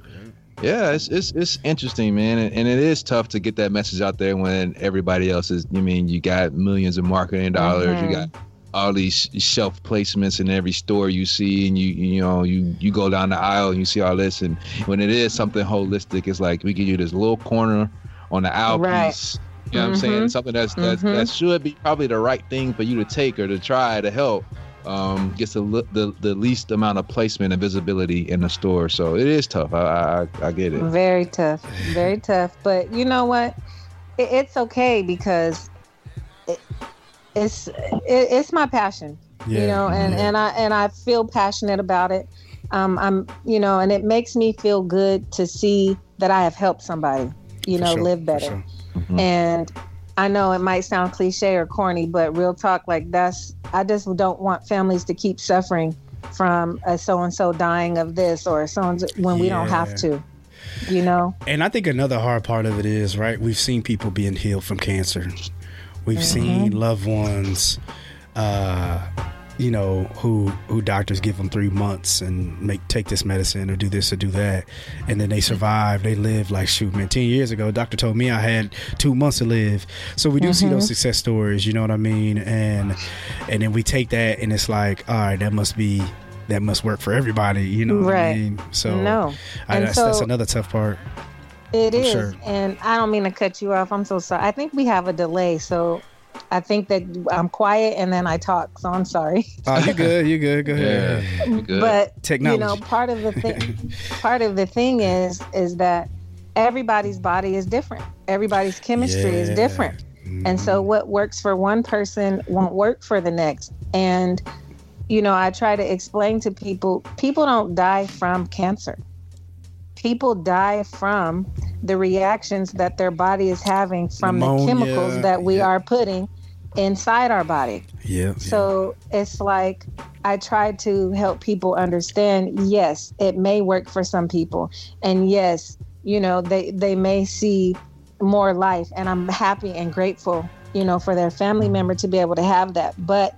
yeah, it's it's it's interesting, man, and, and it is tough to get that message out there when everybody else is. You mean you got millions of marketing dollars, Mhm. you got all these shelf placements in every store you see, and you you know you you go down the aisle and you see all this, and when it is something holistic, it's like we give you this little corner on the aisle Right. piece. You know what I'm saying? Mhm. Something that's, that's Mhm. that should be probably the right thing for you to take or to try to help. um, gets the, the the least amount of placement and visibility in the store. So it is tough. I I, I get it. Very tough, very tough. But you know what? It, it's okay because it, it's it, it's my passion. Yeah, you know, and yeah. and I and I feel passionate about it. Um, I'm you know, and it makes me feel good to see that I have helped somebody. You For know, sure, live better. sure. Mhm. And I know it might sound cliche or corny, but real talk, like that's, I just don't want families to keep suffering from a so and so dying of this or so when we don't have to, you know? And I think another hard part of it is, right, we've seen people being healed from cancer. We've mm-hmm. seen loved ones, uh, you know, who who doctors give them three months and make take this medicine or do this or do that, and then they mm-hmm. survive. They live like shoot, man. Ten years ago, doctor told me I had two months to live. So we do see those mm-hmm. success stories. You know what I mean? And and then we take that and it's like, all right, that must be. That must work for everybody, you know what I Right. mean? So No. I, And that's, that's another tough part. It I'm is, sure. And I don't mean to cut you off. I'm so sorry. I think we have a delay. So I think that I'm quiet and then I talk. So I'm sorry. Oh, you good? You're good? Go Yeah, ahead. you good. But Technology. you know, part of the thing, part of the thing is, is that everybody's body is different. Everybody's chemistry is Yeah. different. And so mm-hmm. what works for one person won't work for the next. And you know, I try to explain to people, people don't die from cancer. People die from the reactions that their body is having from Pneumonia, the chemicals that we yeah. are putting inside our body. Yeah. So it's like I try to help people understand yes, it may work for some people. And yes, you know, they, they may see more life. And I'm happy and grateful, you know, for their family member to be able to have that. But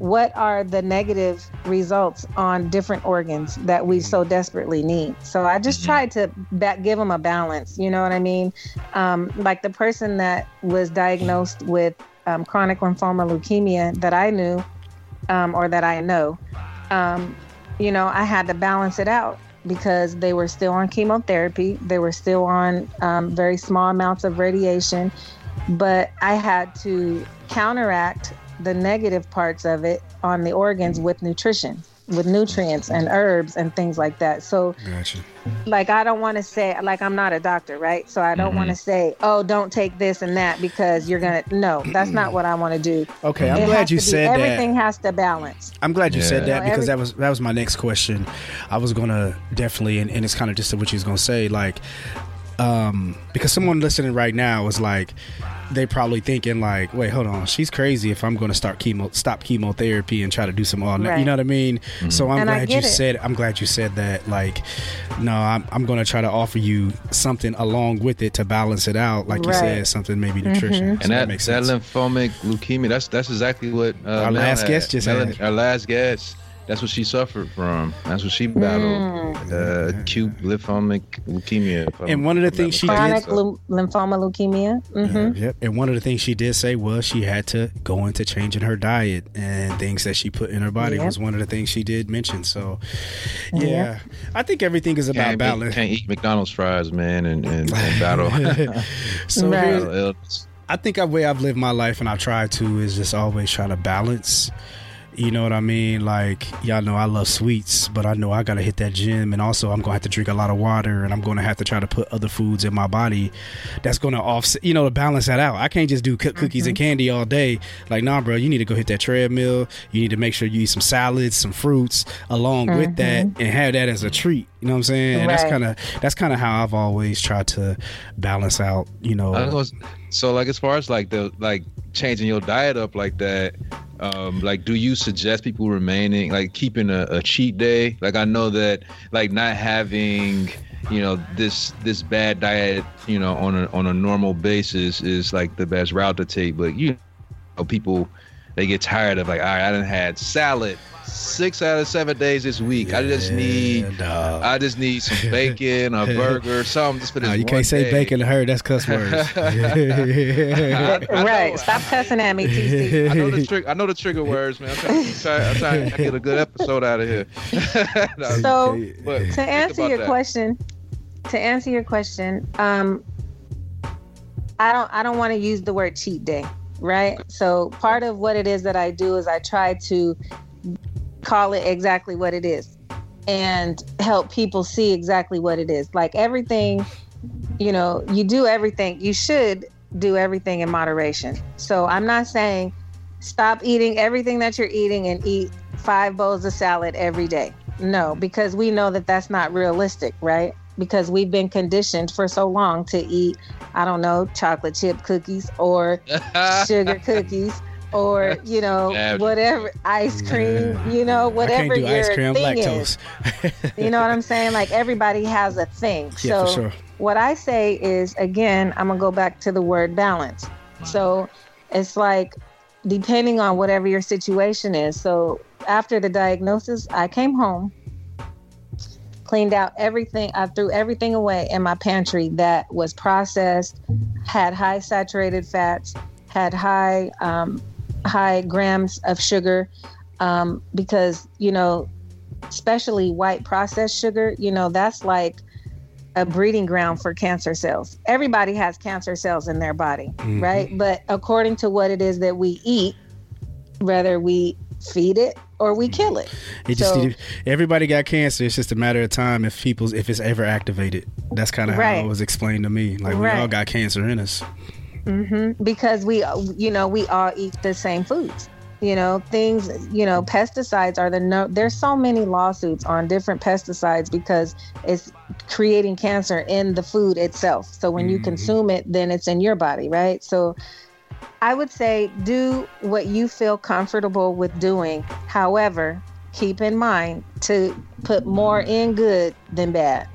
what are the negative results on different organs that we so desperately need? So I just tried to ba- give them a balance. You know what I mean? Um, like the person that was diagnosed with um, chronic lymphoma leukemia that I knew um, or that I know, um, you know, I had to balance it out because they were still on chemotherapy. They were still on um, very small amounts of radiation, but I had to counteract the negative parts of it on the organs with nutrition, with nutrients and herbs and things like that. So, Gotcha. like, I don't want to say, like, I'm not a doctor, right? So I don't want to say, oh, don't take this and that because you're going to, no, that's not what I want to do. Okay, I'm It glad you to be- said everything that. has to balance. I'm glad you said that because every- that was that was my next question. I was gonna definitely, and, and it's kind of just what you was gonna say, like, um, because someone listening right now is like, they probably thinking like, wait, hold on, she's crazy. If I'm gonna start chemo, stop chemotherapy and try to do some all, night you know what I mean? So I'm And glad you it. said. I'm glad you said that. Like, no, I'm I'm gonna try to offer you something along with it to balance it out. Like you said, something maybe nutrition. So and that, makes that sense. lymphomic leukemia, that's that's exactly what uh, Our Mel last had. guest just Mel- had. Our last guest, that's what she suffered from. That's what she battled. Uh, acute lymphomic leukemia. And one of the if things she not Chronic mistaken. lym- lymphoma leukemia. hmm Yep. And one of the things she did say was she had to go into changing her diet and things that she put in her body Yep. was one of the things she did mention. So, yeah, Yep. I think everything is about can't, be- balance. can't eat McDonald's fries, man, and, and, and battle, so Right. here's- battle illness. I think the way I've lived my life and I try to is just always try to balance. You know what I mean? Like y'all know I love sweets, but I know I gotta hit that gym, and also I'm gonna have to drink a lot of water, and I'm gonna have to try to put other foods in my body that's gonna offset, you know, to balance that out. I can't just do cook cookies and mm-hmm. candy all day. Like, nah, bro, you need to go hit that treadmill. You need to make sure you eat some salads, some fruits along with that, mm-hmm. and have that as a treat. You know what I'm saying? And that's kind of that's kind of how I've always tried to balance out. You know, was, so like as far as like the like changing your diet up like that, um, like do you suggest people remaining like keeping a, a cheat day? Like I know that like not having you know this this bad diet you know on a on a normal basis is like the best route to take, but you know people they get tired of like all right I didn't had salad six out of seven days this week. I just need dog. I just need some bacon, a burger, something just for this. No, you one can't say day. bacon to her. That's cuss words. I Right. know- Stop cussing at me, TC. I know the trick. I know the trigger words, man. I'm trying, I'm trying, I'm trying to get a good episode out of here. No, So but to answer your that. question, to answer your question, um, I don't I don't want to use the word cheat day, right? So part of what it is that I do is I try to call it exactly what it is and help people see exactly what it is. Like everything, you know, you do everything, you should do everything in moderation. So I'm not saying stop eating everything that you're eating and eat five bowls of salad every day. No, because we know that that's not realistic, right? Because we've been conditioned for so long to eat, I don't know, chocolate chip cookies or sugar cookies or you know Yeah. whatever ice cream, you know whatever I can't do your ice cream, thing lactose. is. You know what I'm saying? Like everybody has a thing. Yeah, so for sure. what I say is again, I'm gonna go back to the word balance. So it's like depending on whatever your situation is. So after the diagnosis, I came home, cleaned out everything. I threw everything away in my pantry that was processed, had high saturated fats, had high um, high grams of sugar, um, because you know, especially white processed sugar. You know, that's like a breeding ground for cancer cells. Everybody has cancer cells in their body, Mhm. right? But according to what it is that we eat, whether we feed it or we kill it. It just So- everybody got cancer. It's just a matter of time if people's if it's ever activated. That's kind of how Right. it was explained to me. Like we Right. all got cancer in us. Mm-hmm. Because we, you know, we all eat the same foods. You know, things, you know, pesticides are the no. There's so many lawsuits on different pesticides because it's creating cancer in the food itself. So when you Mhm. consume it, then it's in your body, right? So I would say do what you feel comfortable with doing. However, keep in mind to put more in good than bad.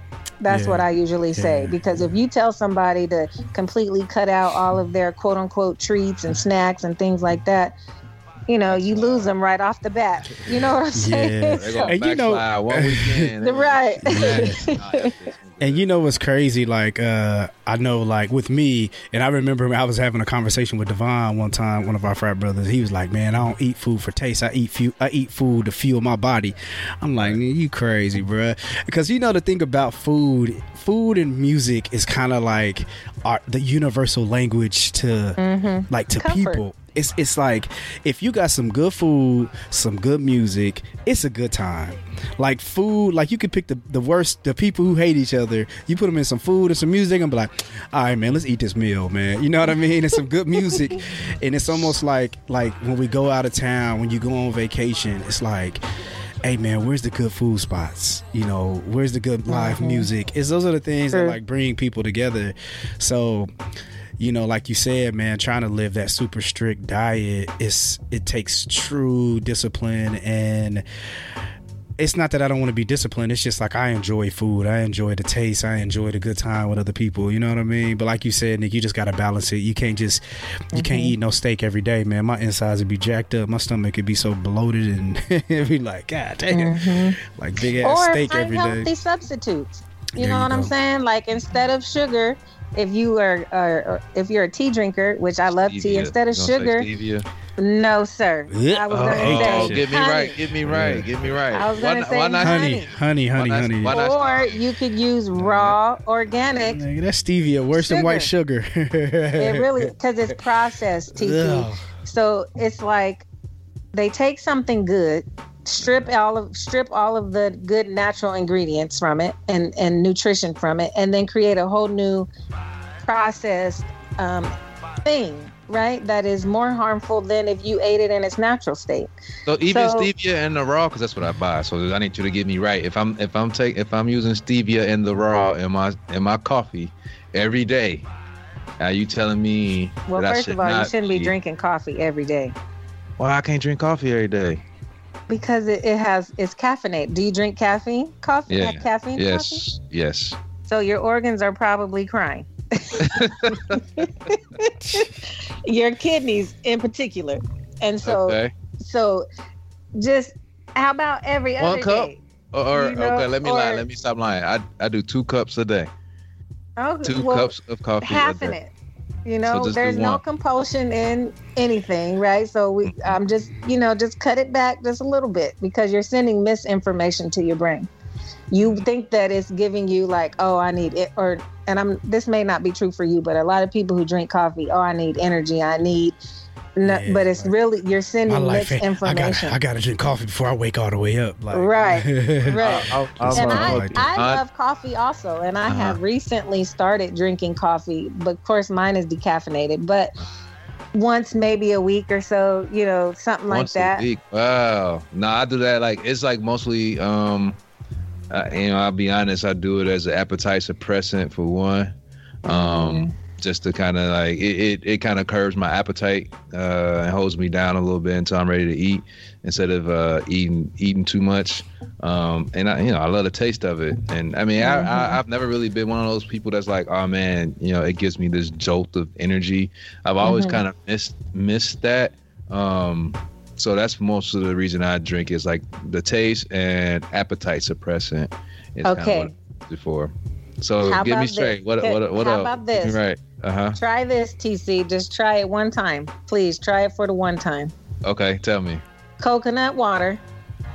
That's Yeah. what I usually say Yeah. because if you tell somebody to completely cut out all of their quote unquote treats and snacks and things like that, you know, you lose them right off the bat. You know what I'm saying? Yeah. They're gonna And you know- backslide one weekend. Right. Yeah. And you know what's crazy? Like, uh, I know, like with me, and I remember I was having a conversation with Devon one time, one of our frat brothers. He was like, "Man, I don't eat food for taste. I eat fu- I eat food to fuel my body." I'm like, "Man, "You crazy, bruh. Because you know the thing about food, food and music is kind of like our, the universal language to like to Comfort. people. It's it's like if you got some good food, some good music, it's a good time. Like food, like you could pick the, the worst, the people who hate each other. You put them in some food and some music, and be like, "All right, man, let's eat this meal, man." You know what I mean? And some good music, and it's almost like like when we go out of town, when you go on vacation, it's like. Hey man, where's the good food spots? You know, where's the good live mm-hmm. music? It's those are the things that like bring people together. So, you know, like you said, man, trying to live that super strict diet is it takes true discipline and it's not that I don't want to be disciplined. It's just like I enjoy food. I enjoy the taste. I enjoy the good time with other people. You know what I mean? But like you said, Nick, you just gotta balance it. You can't just you can't Mm-hmm. eat no steak every day, man. My insides would be jacked up. My stomach could be so bloated and it'd be like, God damn, like big ass Mm-hmm. or steak every healthy day. substitutes. You There know you what I'm saying? Like instead of sugar, if you are, are if you're a tea drinker, which I love tea, instead of You gonna say sugar, no sir. Yeah. I was Oh, gonna hate that Oh, say, get me honey. right, get me right, get me right. I was why, gonna not- say why not? honey. Honey, honey, honey, Why not- honey. not- Or you could use raw organic. Nigga, that's stevia worse than white sugar. It really because it's processed TT. Ugh. So it's like they take something good, strip all of strip all of the good natural ingredients from it and and nutrition from it, and then create a whole new processed um, thing, right? That is more harmful than if you ate it in its natural state. So even So- stevia and the raw, because that's what I buy. So I need you to get me right. If I'm if I'm taking if I'm using stevia and the raw in my in my coffee every day, are you telling me Well, that I first of all, you shouldn't be drinking coffee every day Why I can't drink coffee every day? Because it, it has it's caffeinated. Do you drink caffeine? Coffee? Yeah. Caffeine? Coffee? Yes, yes. So your organs are probably crying. your kidneys in particular. And so okay. so just how about every One other cup? day? Or, or you know, okay, let me lie. Let me stop lying. I I do two cups a day. Oh, Two well, cups of coffee. a half in it. You know, do there's no compulsion in anything, right? So we mm-hmm. I'm just, you know, just cut it back just a little bit because you're sending misinformation to your brain. You think that it's giving you like, oh, I need it or and I'm this may not be true for you, but a lot of people who drink coffee, oh, I need energy, I need No, Yeah, but it's like- really you're My sending life, mixed ain't- I information. gotta, I gotta drink coffee before I wake all the way up. Like, Right, right. I, I'm, and uh, I, like. I I- love coffee also, and I Uh-huh. have recently started drinking coffee, but of course mine is decaffeinated. But once maybe a week or so, you know, something like once that. a week. Wow. No, I do that like it's like mostly um uh, you know, I'll be honest, I do it as an appetite suppressant for one. Um Mm-hmm. Just to kind of like it, it, it kind of curbs my appetite uh and holds me down a little bit until I'm ready to eat instead of uh eating eating too much. Um and I you know, I love the taste of it. And I mean, I, Mm-hmm. I I've never really been one of those people that's like, "Oh man, you know, it gives me this jolt of energy." I've always Mhm. kind of missed missed that. Um so that's most of the reason I drink is like the taste and appetite suppressant. Is Okay. Kind of what I use it for. So How give me straight. this? What what what How else? about this? Right. Uh huh. Try this, TC. Just try it one time, please. Try it for the one time. Okay. Tell me. Coconut water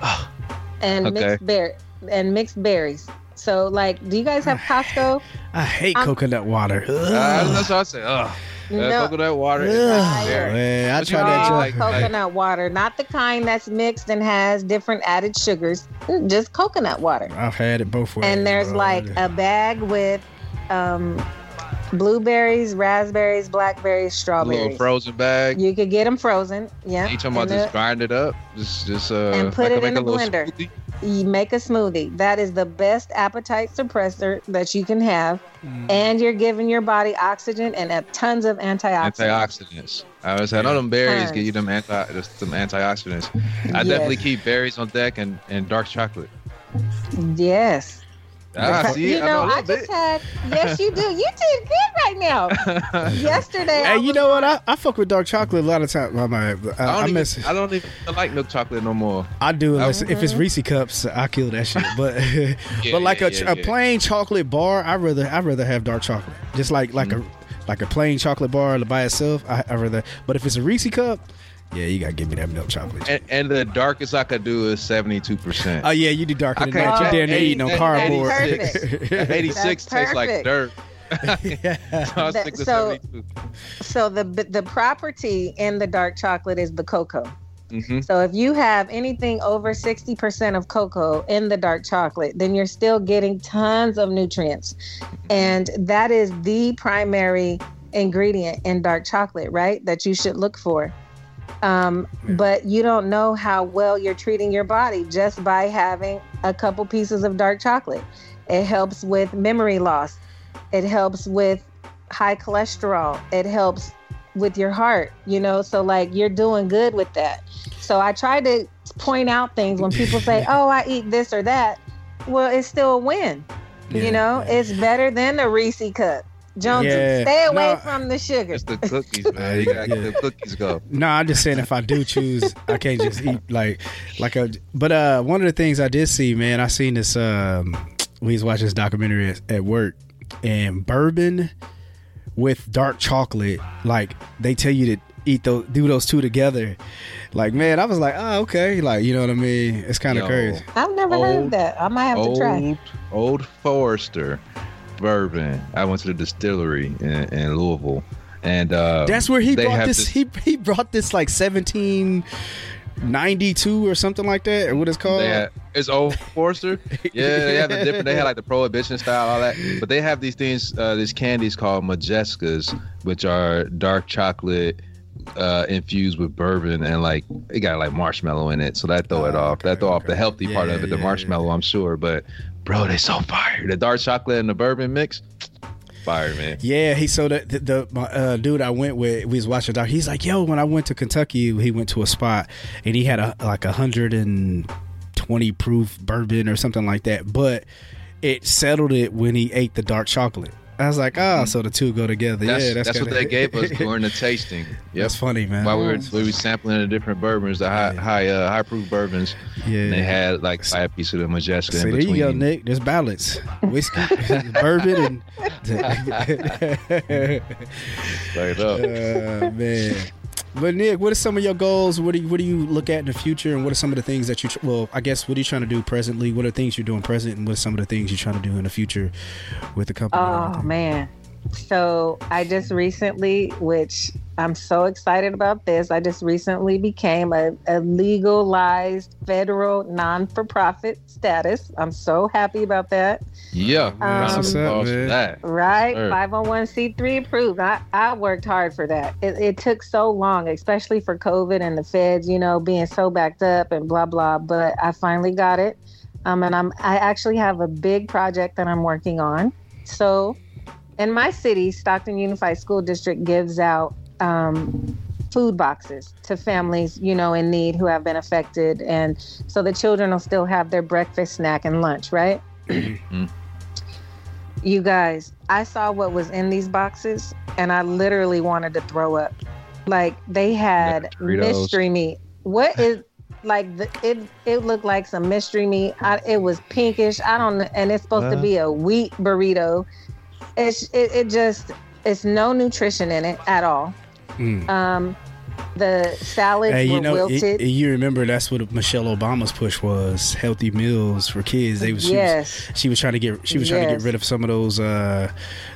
and Okay. mixed bear and mixed berries. So, like, do you guys have Costco? I hate I'm- coconut water. Uh, that's what I say. Ugh. Uh, No. coconut water. is Ugh, man, I But you tried that. need, joint. like- coconut water, not the kind that's mixed and has different added sugars. Just coconut water. I've had it both ways. and there's bro. like a bag with um, blueberries, raspberries, blackberries, strawberries. Little frozen bag. You could get them frozen. Yeah. You talking about And just grind it up? Just just uh And put like it in a blender. smoothie? you make a smoothie. That is the best appetite suppressor that you can have. Mm. And you're giving your body oxygen and tons of antioxidants. Antioxidants. I was I know them berries Tons. give you them anti just some antioxidants. I Yes. definitely keep berries on deck and, and dark chocolate. Yes. Ah, see, you know, I know a I little just had, yes, you do. You did good right now. bit. Yesterday, I Hey, you was know what? I, I fuck with dark chocolate a lot of times. I, I, I don't, I, even, miss. I don't even like milk chocolate no more. I do I- unless, if it's Reese cups, I kill that shit. But Yeah, but like yeah, a, yeah, a yeah. plain chocolate bar, I rather I rather have dark chocolate. Just like like Mm-hmm. a like a plain chocolate bar by itself, I, I rather. But if it's a Reese cup, yeah, you gotta give me that milk chocolate. And, and the darkest I could do is seventy two percent. Oh yeah, you do darker than that. You check damn near eating on cardboard. Eighty six tastes like perfect. dirt. so I That- so- So the the property in the dark chocolate is the cocoa. Mm-hmm. So if you have anything over 60% of cocoa in the dark chocolate, then you're still getting tons of nutrients. And that is the primary ingredient in dark chocolate, right? That you should look for. Um, But you don't know how well you're treating your body just by having a couple pieces of dark chocolate. It helps with memory loss. It helps with high cholesterol. It helps with your heart, you know? So, like, you're doing good with that. So, I try to point out things when people say, oh, I eat this or that. Well, it's still a win. Yeah, you know, it's better than the Reese cup. Jonesy, Yeah. stay away No. from the sugar. It's the cookies, man. You gotta Yeah. get the cookies go. No, I'm just saying if I do choose, I can't just eat like like a. But uh, one of the things I did see, man, I seen this. Um, we was watching this documentary at, at work, and bourbon with dark chocolate, like they tell you to eat those, do those two together. Like, man, I was like, oh, okay, like you know what I mean? It's kind of crazy. I've never heard of that. I might have to try. Old Old Forester bourbon. I went to the distillery in, in Louisville, and uh, That's where he brought have this, He he brought this like 1792 or something like that, or what it's called. Had, it's Old Forester. Yeah, they have a different. They had like the Prohibition style, all that. But they have these things, uh, these candies called Majescas, which are dark chocolate uh, infused with bourbon, and like it got like marshmallow in it, so that throw it Oh, off. okay, that throw off the okay. healthy part of it, the yeah, marshmallow, I'm sure. But bro, they so fire. The dark chocolate and the bourbon mix, fire, man. Yeah, he so the the, the uh, dude I went with we was watching doc. He's like, yo, when I went to Kentucky, he went to a spot and he had a like a hundred and twenty proof bourbon or something like that, but it settled it when he ate the dark chocolate. I was like, ah, so the two go together. That's, yeah, that's, that's, what they gave us during the tasting. That's funny, man. While we were we were sampling the different bourbons, the high Yeah. high uh, high proof bourbons, yeah. and they had like five pieces of the Majestic See, in there you go, Nick. There's balance, whiskey, bourbon, and Straight up. uh, man. But Nick, what are some of your goals? What do you what do you look at in the future, and what are some of the things that you well, I guess what are you trying to do presently? What are things you're doing present, and what are some of the things you're trying to do in the future with the company? Oh man. So I just recently, which I'm so excited about this, I just recently became a, a legalized federal non for profit status. I'm so happy about that. Yeah, That's what's round of up, applause that. Right, Sure. 501c3 approved. I, I worked hard for that. It, it took so long, especially for COVID and the feds, you know, being so backed up and blah blah. But I finally got it, um, and I'm I actually have a big project that I'm working on. So, in my city, Stockton Unified School District gives out um, food boxes to families, you know, in need who have been affected, and so the children will still have their breakfast, snack, and lunch, right? You guys, I saw what was in these boxes and I literally wanted to throw up. Like they had mystery meat. What is like the, it it looked like some mystery meat. I, it was pinkish. I don't know and it's supposed to be a wheat burrito. It's it, it just it's no nutrition in it at all. Mm. Um the salad Hey, were you know, wilted. it- you remember that's what Michelle Obama's push was: healthy meals for kids. They was, she yes. was she was trying to get she was trying to get rid of some of those uh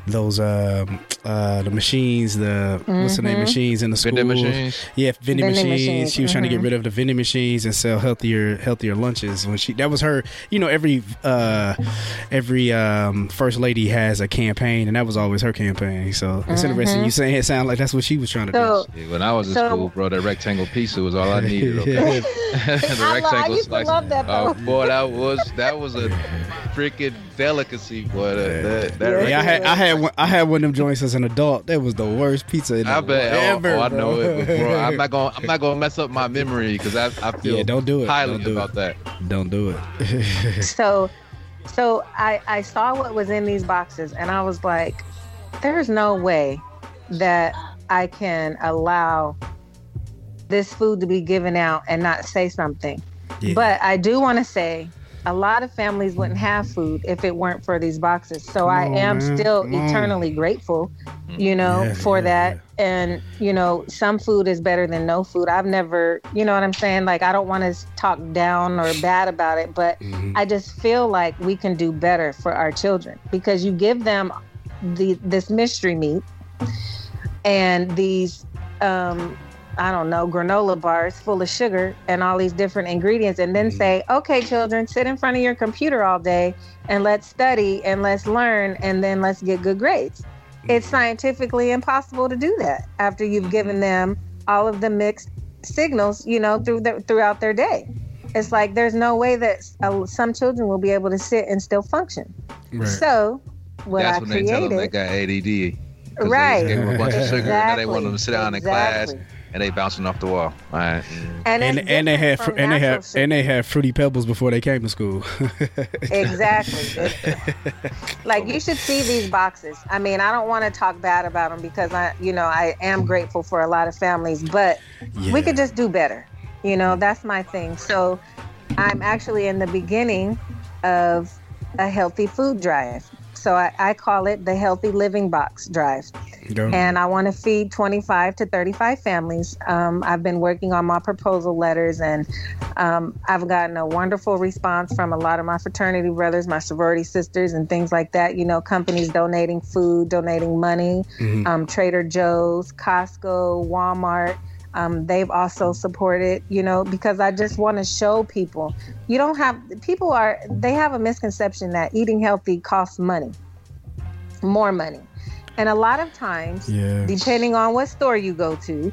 those um uh the machines the what's the name machines in the school Vending machines. yeah vending, Vending machines. machines, she was trying to get mhm. rid of the vending machines and sell healthier healthier lunches when she that was her you know every uh every um first lady has a campaign and that was always her campaign so it's interesting Mhm. you saying it sound like that's what she was trying to So Yeah, when I was in So- school, bro, that rectangle pizza was all I needed. Okay? the I, lo- I used to slice. love that Oh, boy, that was that was a freaking delicacy, boy. That, that, that Yeah. yeah, I had rectangle- I had one, I had one of them joints as an adult. That was the worst pizza in the I bet. Oh, ever. oh, I know it, bro. I'm not gonna. I'm not gonna mess up my memory because I, I feel Yeah, don't do it. highly Don't do about it. that. Don't do it. so so I, I saw what was in these boxes and I was like, there's no way that I can allow this food to be given out and not say something. Yeah. But I do want to say a lot of families wouldn't have food if it weren't for these boxes. So Come I on, am man. still Come on. eternally grateful, you know, Yeah, for yeah, that. And, you know, some food is better than no food. I've never, you know what I'm saying? Like, I don't want to talk down or bad about it, but Mhm. I just feel like we can do better for our children because you give them the this mystery meat and these um I don't know, granola bars full of sugar and all these different ingredients, and then Mhm. say, okay, children, sit in front of your computer all day and let's study and let's learn and then let's get good grades. It's scientifically impossible to do that after you've given them all of the mixed signals, you know, through the, throughout their day. It's like there's no way that uh, some children will be able to sit and still function. Right. So, what That's I when they tell them they got ADD. Right. They gave them a bunch of sugar. Now they Exactly. want them to sit down in class Exactly. And they bouncing off the wall. All right. and and and they had fr- and they natural had sugar. and they had fruity pebbles before they came to school. Exactly. like you should see these boxes. I mean, I don't want to talk bad about them because I, you know, I am grateful for a lot of families, but we could just do better. You know, that's my thing. So I'm actually in the beginning of a healthy food drive. So I, I call it the Healthy Living Box Drive. Go. and I want to feed 25 to 35 families. Um, I've been working on my proposal letters, and um, I've gotten a wonderful response from a lot of my fraternity brothers, my sorority sisters, and things like that. You know, companies donating food, donating money, Mhm. um, Trader Joe's, Costco, Walmart. Um, they've also supported, you know, because I just want to show people you don't have, people are, they have a misconception that eating healthy costs money, more money. And a lot of times, yeah. depending on what store you go to,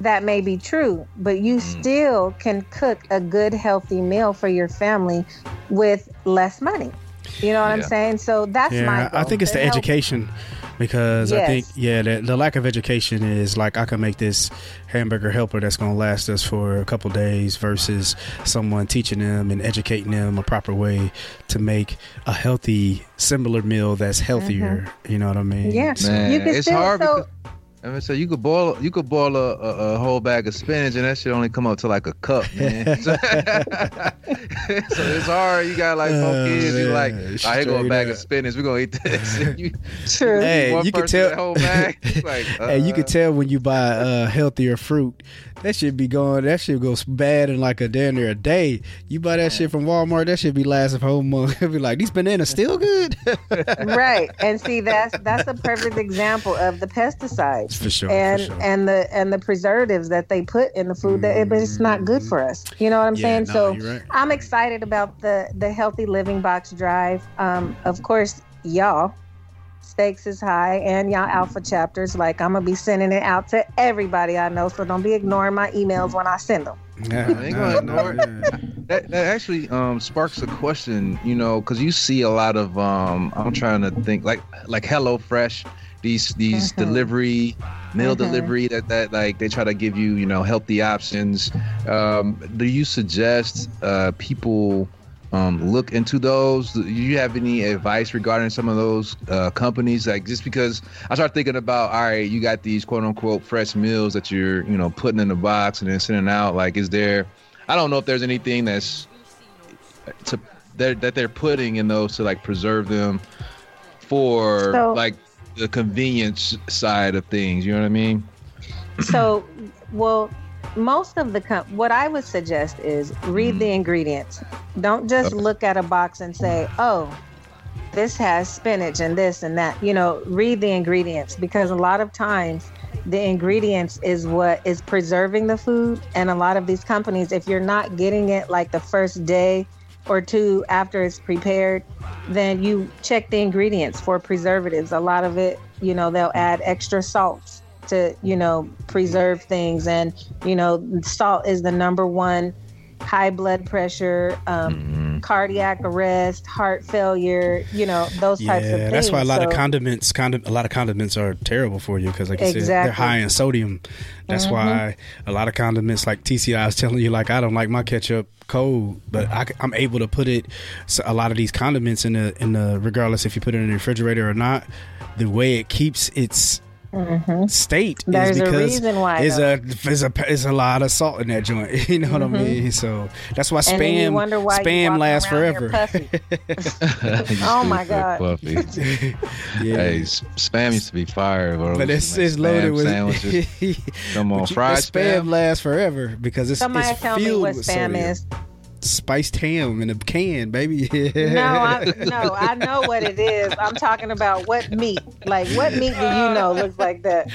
that may be true, but you Mm. still can cook a good, healthy meal for your family with less money. You know what I'm saying? So that's my. Yeah, I think it's to the help- education because I think yeah, the, the lack of education is like I can make this hamburger helper that's going to last us for a couple days versus someone teaching them and educating them a proper way to make a healthy similar meal that's healthier. You know what I mean? Mm-hmm. Yeah. Man, You can it's still hard so because I mean, so you could boil you could boil a, a, a whole bag of spinach and that shit only come up to like a cup, man. so, it's hard. You got like four Oh, kids. You like, I ain't going straight back up. of spinach. We gonna eat this. you, True. Hey, one you can tell- that whole bag. It's like, Hey, you uh, can tell when you buy uh, healthier fruit. That should be going. That shit goes bad in like a damn near a day. You buy that shit from Walmart. That should be lasting for a whole month. be like these bananas still good. right and see that's that's a perfect example of the pesticides For sure, and for sure. and the and the preservatives that they put in the food that but it's not good for us. You know what i'm Yeah, saying? no, so right. i'm excited about the the healthy living box drive. Um of course y'all stakes is high and y'all alpha chapters. Like i'm gonna be sending it out to everybody i know so don't be ignoring my emails when i send them. Yeah, I ain't gonna ignore yeah. that, that actually um, sparks a question, you know, because you see a lot of um, I'm trying to think like like Hello Fresh, these these Mhm. delivery meal Mhm. delivery that that like they try to give you you know healthy options. Um, do you suggest uh, people? Um, look into those. Do you have any advice regarding some of those uh, companies? Like, just because I start thinking about, all right, you got these quote unquote fresh meals that you're, you know, putting in a box and then sending out. Like, is there? I don't know if there's anything that's to that that they're putting in those to like preserve them for So- like the convenience side of things. You know what I mean? so well most of the com- what i would suggest is read the mm-hmm. ingredients don't just Okay. look at a box and say oh this has spinach and this and that you know read the ingredients because a lot of times the ingredients is what is preserving the food and a lot of these companies if you're not getting it like the first day or two after it's prepared then you check the ingredients for preservatives. A lot of it you know they'll add extra salts to you know preserve things. And you know salt is the number one high blood pressure um, Mm-hmm. cardiac arrest heart failure you know those types of Yeah, things that's why a lot of So- condiments, condi- a lot of condiments are terrible for you because, like you said, they're high in sodium. That's Mm-hmm. why a lot of condiments, like TCI is telling you, like I don't like my ketchup cold, but I, am able to put it. So a lot of these condiments in the in the regardless if you put it in the refrigerator or not, the way it keeps its state Mm-hmm. There's is a because reason why, is though. a is a is a lot of salt in that joint. You know what I mean? So that's why Mm-hmm. and then you spam why spam walking lasts forever. Oh, my God. Puffy. yeah. Hey, spam used to be fire, bro. But it's, Like it's loaded with sandwiches. Come on, fried spam, spam. lasts forever because it's, somebody it's tell me filled what with spam sodium. is Spiced ham in a can, baby. no I, no i know what it is i'm talking about what meat like what meat do you know looks like that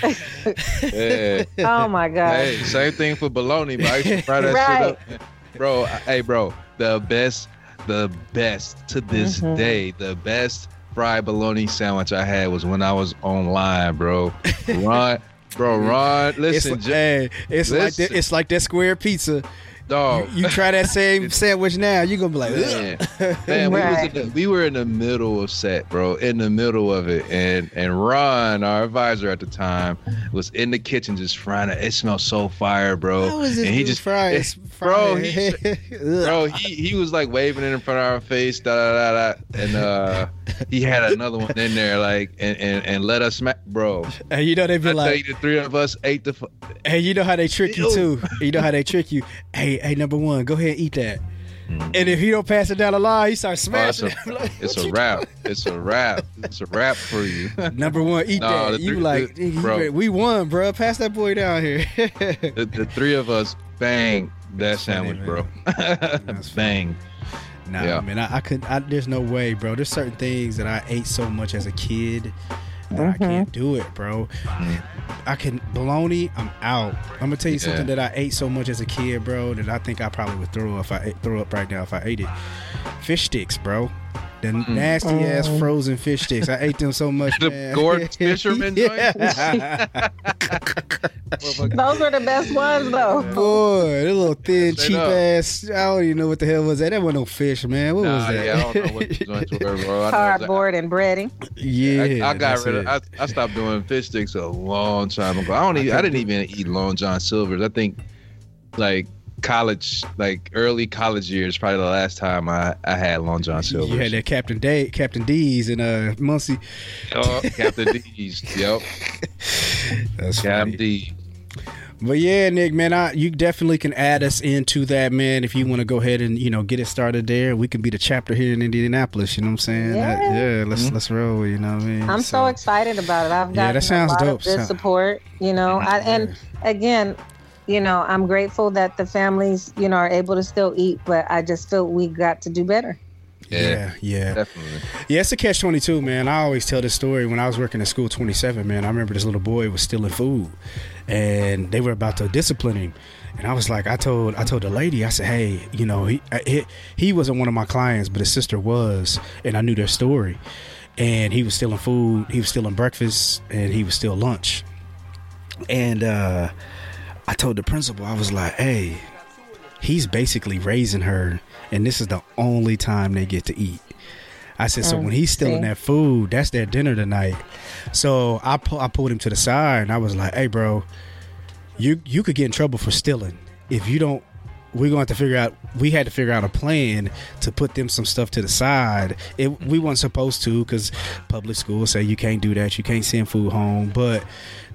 Yeah. oh my god Hey, same thing for bologna, bro. I used to fry that Right. shit up. Bro, hey, bro, the best, the best to this Mhm. day, the best fried bologna sandwich I had was when I was online, bro. Ron, bro, Ron, it's, listen, like- J- hey, it's like that, it's like that square pizza. Dog. You try that same sandwich now, you gonna be like, Man, Ugh. man we, was Right. in the, we were in the middle of set, bro, in the middle of it, and and Ron, our advisor at the time, was in the kitchen just frying it. It smelled so fire, bro. How is this and he dude just frying? bro, he- bro, he, he was like waving it in front of our face, da da da da, and uh, he had another one in there, like, and and, and let us smack, bro. And you know they be I tell like, you, the three of us ate the. Fu- hey, you know how they trick you too. You know how they trick you. Hey, hey, number one, go ahead and eat that. Mm. And if you don't pass it down the line, you start Oh, it's smashing. a, it's a wrap. It's a wrap. It's a wrap for you. Number one, eat No, that. You three- like, the- you bro. we won, bro. Pass that boy down here. the, the three of us bang that That's funny, sandwich, bro. That's Bang. nah, Yeah. man, I, I could. I, there's no way, bro. There's certain things that I ate so much as a kid that I Mm-hmm. can't do it, bro. I can bologna. I'm out. I'm gonna tell you Yeah. something that I ate so much as a kid, bro. That I think I probably would throw if I ate, throw up right now if I ate it. Fish sticks, bro. The nasty ass oh. frozen fish sticks. I ate them so much. The man. Gorton's Fisherman joint? yeah. those are the best ones though Boy, that little thin, Straight cheap up. ass. I don't even know what the hell was that. That wasn't no fish, man. What was that? yeah, I don't know what the joints were, bro. I know exactly- cardboard and breading yeah, I, I got rid of. it. I, I stopped doing fish sticks a long time ago. I don't even. I didn't even eat Long John Silver's. I think like college, like early college years, probably the last time I I had Long John Silver. You had that Captain Day, Captain D's, and uh, Muncie. Oh, Captain D's. Yep. That's Yeah, funny. I'm. But yeah, Nick, man, I, you definitely can add us into that, man. If you want to go ahead and you know get it started there, we can be the chapter here in Indianapolis. You know what I'm saying? That- Yeah. yeah let's let's roll. You know what I mean? I'm so, excited about it. I've got Yeah, got that sounds a lot dope. of good So- support. You know, I, and again, you know, I'm grateful that the families, you know, are able to still eat. But I just feel we got to do better. Yeah, Yeah, yeah. definitely. Yeah, it's a catch twenty two, man. I always tell this story when I was working at school twenty seven, man. I remember this little boy was stealing food, and they were about to discipline him. And I was like, I told I told the lady, I said, hey, you know, he he, he wasn't one of my clients, but his sister was, and I knew their story. And he was stealing food, he was stealing breakfast, and he was stealing lunch. And uh, I told the principal, I was like, hey, he's basically raising her, and this is the only time they get to eat. I said, so Mm, when he's stealing see? that food, that's their dinner tonight. So I pu- I pulled him to the side and I was like, hey, bro, you you could get in trouble for stealing if you don't. We're going to have to figure out. We had to figure out a plan to put them some stuff to the side. It, we weren't supposed to because public schools say you can't do that. You can't send food home. But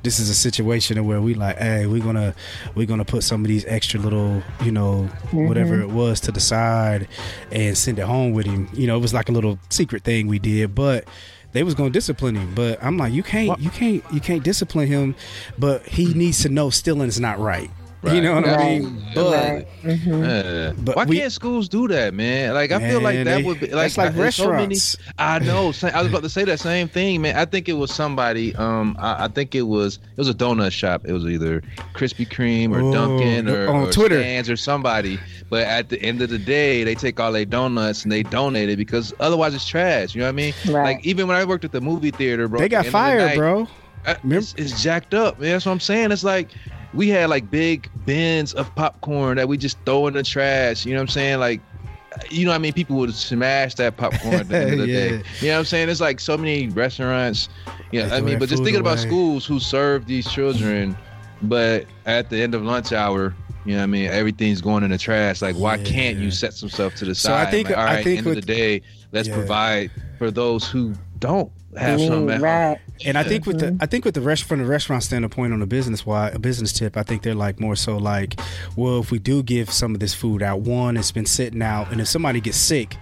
this is a situation where we like, hey, we're gonna we're gonna put some of these extra little, you know, mm-hmm. whatever it was to the side and send it home with him. You know, it was like a little secret thing we did, but they was gonna discipline him. But I'm like, you can't, you can't, you can't discipline him. But he mm-hmm. needs to know stealing is not right. You know what I mean? But Right. Mhm. Yeah. But Why we- can't schools do that, man? Like I feel like that they- would be like like there's so many- I know. I was about to say that same thing, man. I think it was somebody. Um, I, I think it was it was a donut shop. It was either Krispy Kreme or Dunkin' or, on or Twitter. Stan's or somebody. But at the end of the day, they take all their donuts and they donate it because otherwise it's trash. You know what I mean? Right. Like even when I worked at the movie theater, bro, they at the got the fired, night, bro. uh, It's, it's jacked up, man. That's what I'm saying. It's like we had like big bins of popcorn that we just throw in the trash. You know what I'm saying? Like, you know, what I mean, people would smash that popcorn at the end of the Yeah. day. You know what I'm saying? It's like so many restaurants. Yeah, They I mean, but just thinking about schools who serve these children, but at the end of lunch hour. You know what I mean? Everything's going in the trash. Like, why Yeah. can't you set some stuff to the side? So I think- like, all I right, think end of the day, let's Yeah. provide for those who don't have Mm, some at home. right. And I think with the I think with the rest from the restaurant standpoint on a business why a business tip, I think they're like more so like, well, if we do give some of this food out, one, it's been sitting out, and if somebody gets sick,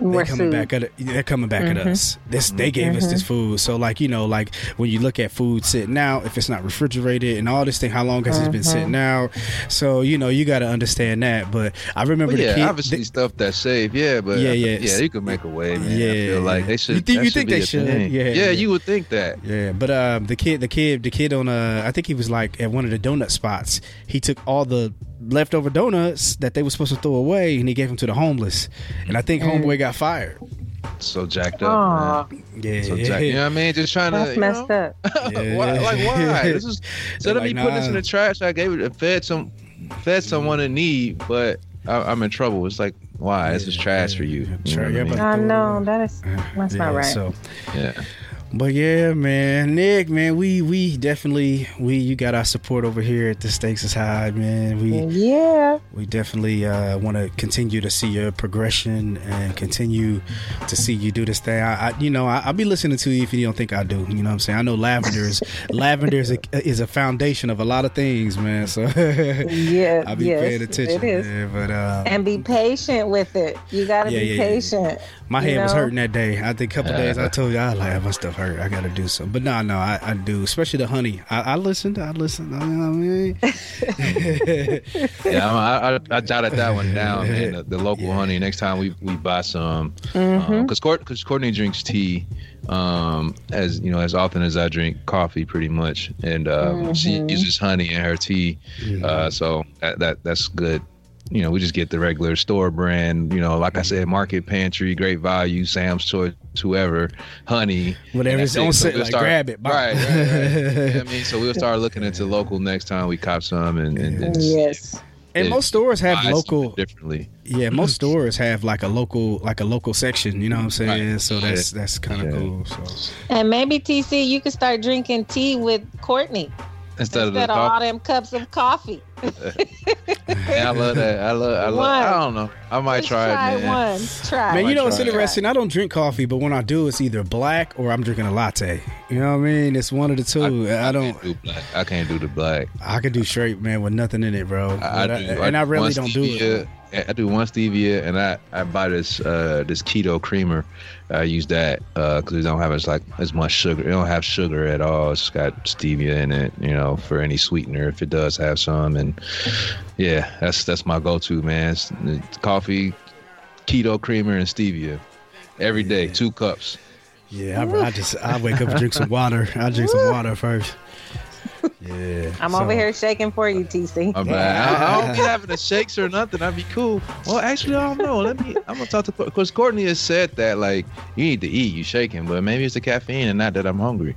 they're coming sued. back at they're coming back at us. This they gave us this food, so like you know, like when you look at food sitting out, if it's not refrigerated and all this thing, how long has it been sitting out? So you know, you got to understand that. But I remember Well, the yeah, kid. obviously the- stuff that's safe. Yeah, but Yeah, yeah. yeah. You can make a way, man. I Yeah. feel like they should. You think- that you think they should? thing. Yeah, yeah, yeah. you would think that. Yeah, but um, the kid, the kid, the kid on uh, I think he was like at one of the donut spots. He took all the leftover donuts that they were supposed to throw away, and he gave them to the homeless. And I think Mm. homeboy got fired. So jacked up, man. Yeah, So jacked. You know what I mean? Just trying that's to. messed you know, up. Yeah. why, like why? This is instead of me putting this in the trash, I gave it, fed some, fed someone in need, but I, I'm in trouble. It's like why? This is trash yeah, for you. yeah, You know yeah, I mean? I know that is that's not right. So, Yeah. But yeah, man, Nick, man, we we definitely we you got our support over here at the Stakes is High, man. We yeah. we definitely uh, want to continue to see your progression and continue to see you do this thing. I, I you know, I, I'll be listening to you if you don't think I do. You know what I'm saying? I know lavender is lavender is a, is a foundation of a lot of things, man. So Yeah, I'll be yes, paying attention. It is. man. But uh, And be patient with it. You got to Yeah, be yeah, yeah, yeah. patient. my you head was hurting that day. I think a couple days I told you I was like my stuff hurt. I got to do something. But no, no, I, I do. Especially the honey. I, I listened. I listened. You know what I mean? Yeah, I, I, I jotted that one down, man. The, the local honey. Next time we, we buy some, because because Courtney drinks tea, um, as you know, as often as I drink coffee, pretty much, and um, she uses honey in her tea, uh, so that, that that's good. You know, we just get the regular store brand. You know, like I mm-hmm. said, Market Pantry, Great Value, Sam's Choice, whoever, honey, Whatever and it's that's on it. So we'll like, start- grab it. Bye. Right, right, right. You know what I mean, so we'll start looking into local next time we cop some, and, and, and Yes. And it- most stores have buy local. differently. Yeah, most stores have like a local, like a local section. You know what I'm saying? Right. So that's that's kind of Yeah. cool. So And maybe TC, you could start drinking tea with Courtney Instead, of the of all coffee. them cups of coffee. I love that. I love. I love. One. I don't know. I might Just try, try it, man. one. Try. Man, you know what's try it. interesting? I don't drink coffee, but when I do, it's either black or I'm drinking a latte. You know what I mean? It's one of the two. I, don't. can't do black. I can't do the black. I can do straight, man, with nothing in it, bro. I, I But do, and I really don't do it. Stevia- I do one stevia, and I, I buy this uh, this keto creamer. I use that because it don't have as like as much sugar. It don't have sugar at all. It's got stevia in it, you know, for any sweetener if it does have some. And yeah, that's that's my go-to, man. It's, it's coffee, keto creamer, and stevia every day, two cups. Yeah, I, I just I wake up and drink some water. I drink some water first. Yeah, I'm so- over here shaking for you, TC. My bad. I, I don't be having the shakes or nothing. I'd be cool. Well, actually, I don't know. Let me. I'm gonna talk to because Courtney has said that like you need to eat, you shaking, but maybe it's the caffeine and not that I'm hungry.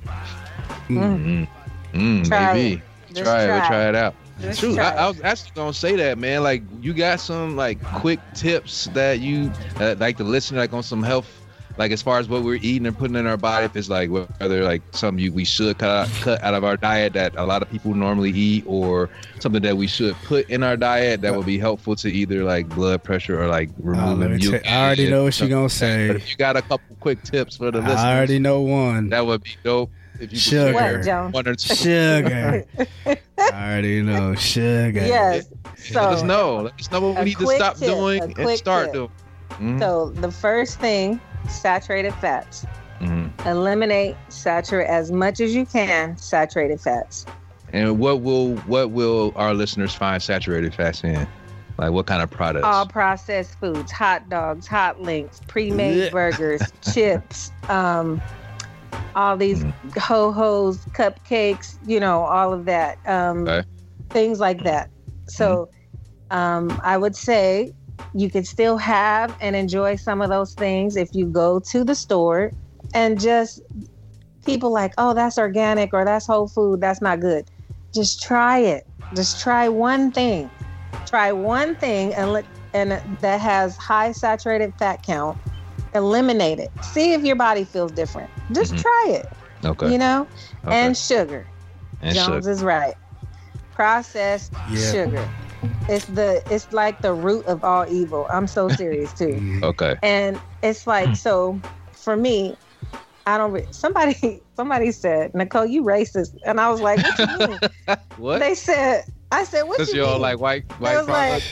Mm, mm, Try maybe it. Just try, it. We'll try try it out. Just True. I, I was actually gonna say that, man. Like, you got some like quick tips that you uh, like the listener, like on some health, like as far as what we're eating and putting in our body. If it's like whether like something you, we should cut out, cut out of our diet that a lot of people normally eat, or something that we should put in our diet that would be helpful to either like blood pressure or like removing. let me mucus tell- I already know what she and gonna stuff like that. say. But if you got a couple quick tips for the listeners, I already know one. that would be dope. If you could Sugar. share What, Joan? one or two. Sugar. I already know sugar. Yes. So Let us know. Let us know what we need to stop tip, doing and start tip. doing. Mhm. So the first thing, saturated fats. Mhm. Eliminate saturate as much as you can saturated fats. And what will what will our listeners find saturated fats in? Like what kind of products? All processed foods, hot dogs, hot links, pre-made burgers, chips, um, all these Mm. ho hos, cupcakes, you know, all of that, um, Okay. things like that. So, um, I would say you can still have and enjoy some of those things if you go to the store and just people like, oh, that's organic or that's whole food, that's not good. Just try it. Just try one thing. Try one thing and let and that has high saturated fat count. Eliminate it. See if your body feels different. Just Mhm. try it. okay. You know, okay. and sugar. And Jones sugar. is right. Processed Yeah. sugar. It's the it's like the root of all evil. I'm so serious too. Okay. And it's like hmm. so for me, I don't. Re- somebody somebody said Nicole, you racist, and I was like, what you mean? What? they said. I said, what Because you you're all mean? like white It white was like,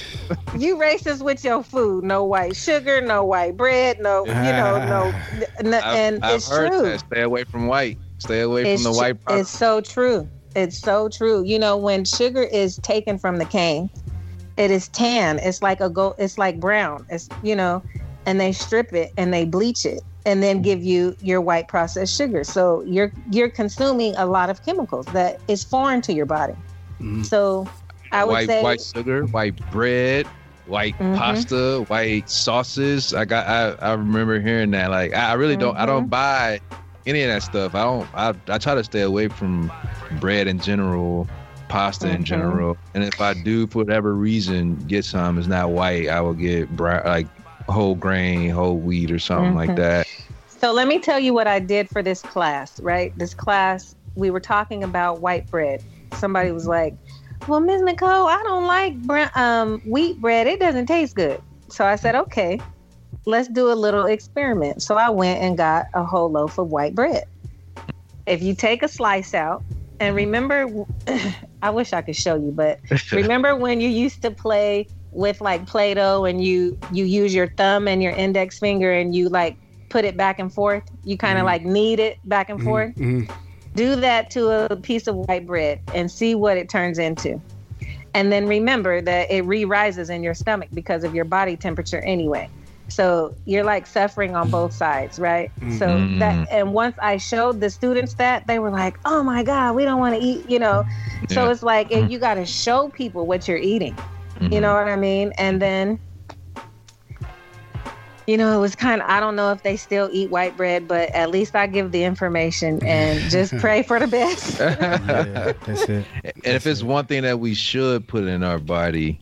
you racist with your food. No white sugar, no white bread, no, you know, no. Ah. n- I've, and I've it's heard true. that. Stay away from white. Stay away It's from the tru- white It's so true. It's so true. You know, when sugar is taken from the cane, it is tan. It's like a gold. It's like brown. It's you know, and they strip it and they bleach it and then give you your white processed sugar. So you're you're consuming a lot of chemicals that is foreign to your body. Mhm. So I would white say white sugar, white bread, white Mhm. pasta, white sauces. I got I, I remember hearing that. Like I I really don't I Mm-hmm. don't buy any of that stuff. I don't I, I try to stay away from bread in general, pasta in Mhm. general. And if I do for whatever reason get some, it's not white, I will get brown like whole grain, whole wheat or something like Mhm. that. So let me tell you what I did for this class, right? This class, we were talking about white bread. Somebody was like, "Well, Ms. Nicole, I don't like brown, um, wheat bread. It doesn't taste good." So I said, "Okay, let's do a little experiment." So I went and got a whole loaf of white bread. If you take a slice out, and remember, I wish I could show you, but remember when you used to play with like play-doh and you you use your thumb and your index finger and you like put it back and forth you kind of Mhm. like knead it back and forth Mhm. do that to a piece of white bread and see what it turns into and then remember that it re-rises in your stomach because of your body temperature anyway so you're like suffering on both sides right so Mhm. that and once i showed the students that they were like oh my god we don't want to eat you know so it's like Mhm. you got to show people what you're eating you Mhm. know what I mean? And then, you know, it was kind of, I don't know if they still eat white bread, but at least I give the information and just pray for the best. Yeah, that's it. and if it's one thing that we should put in our body,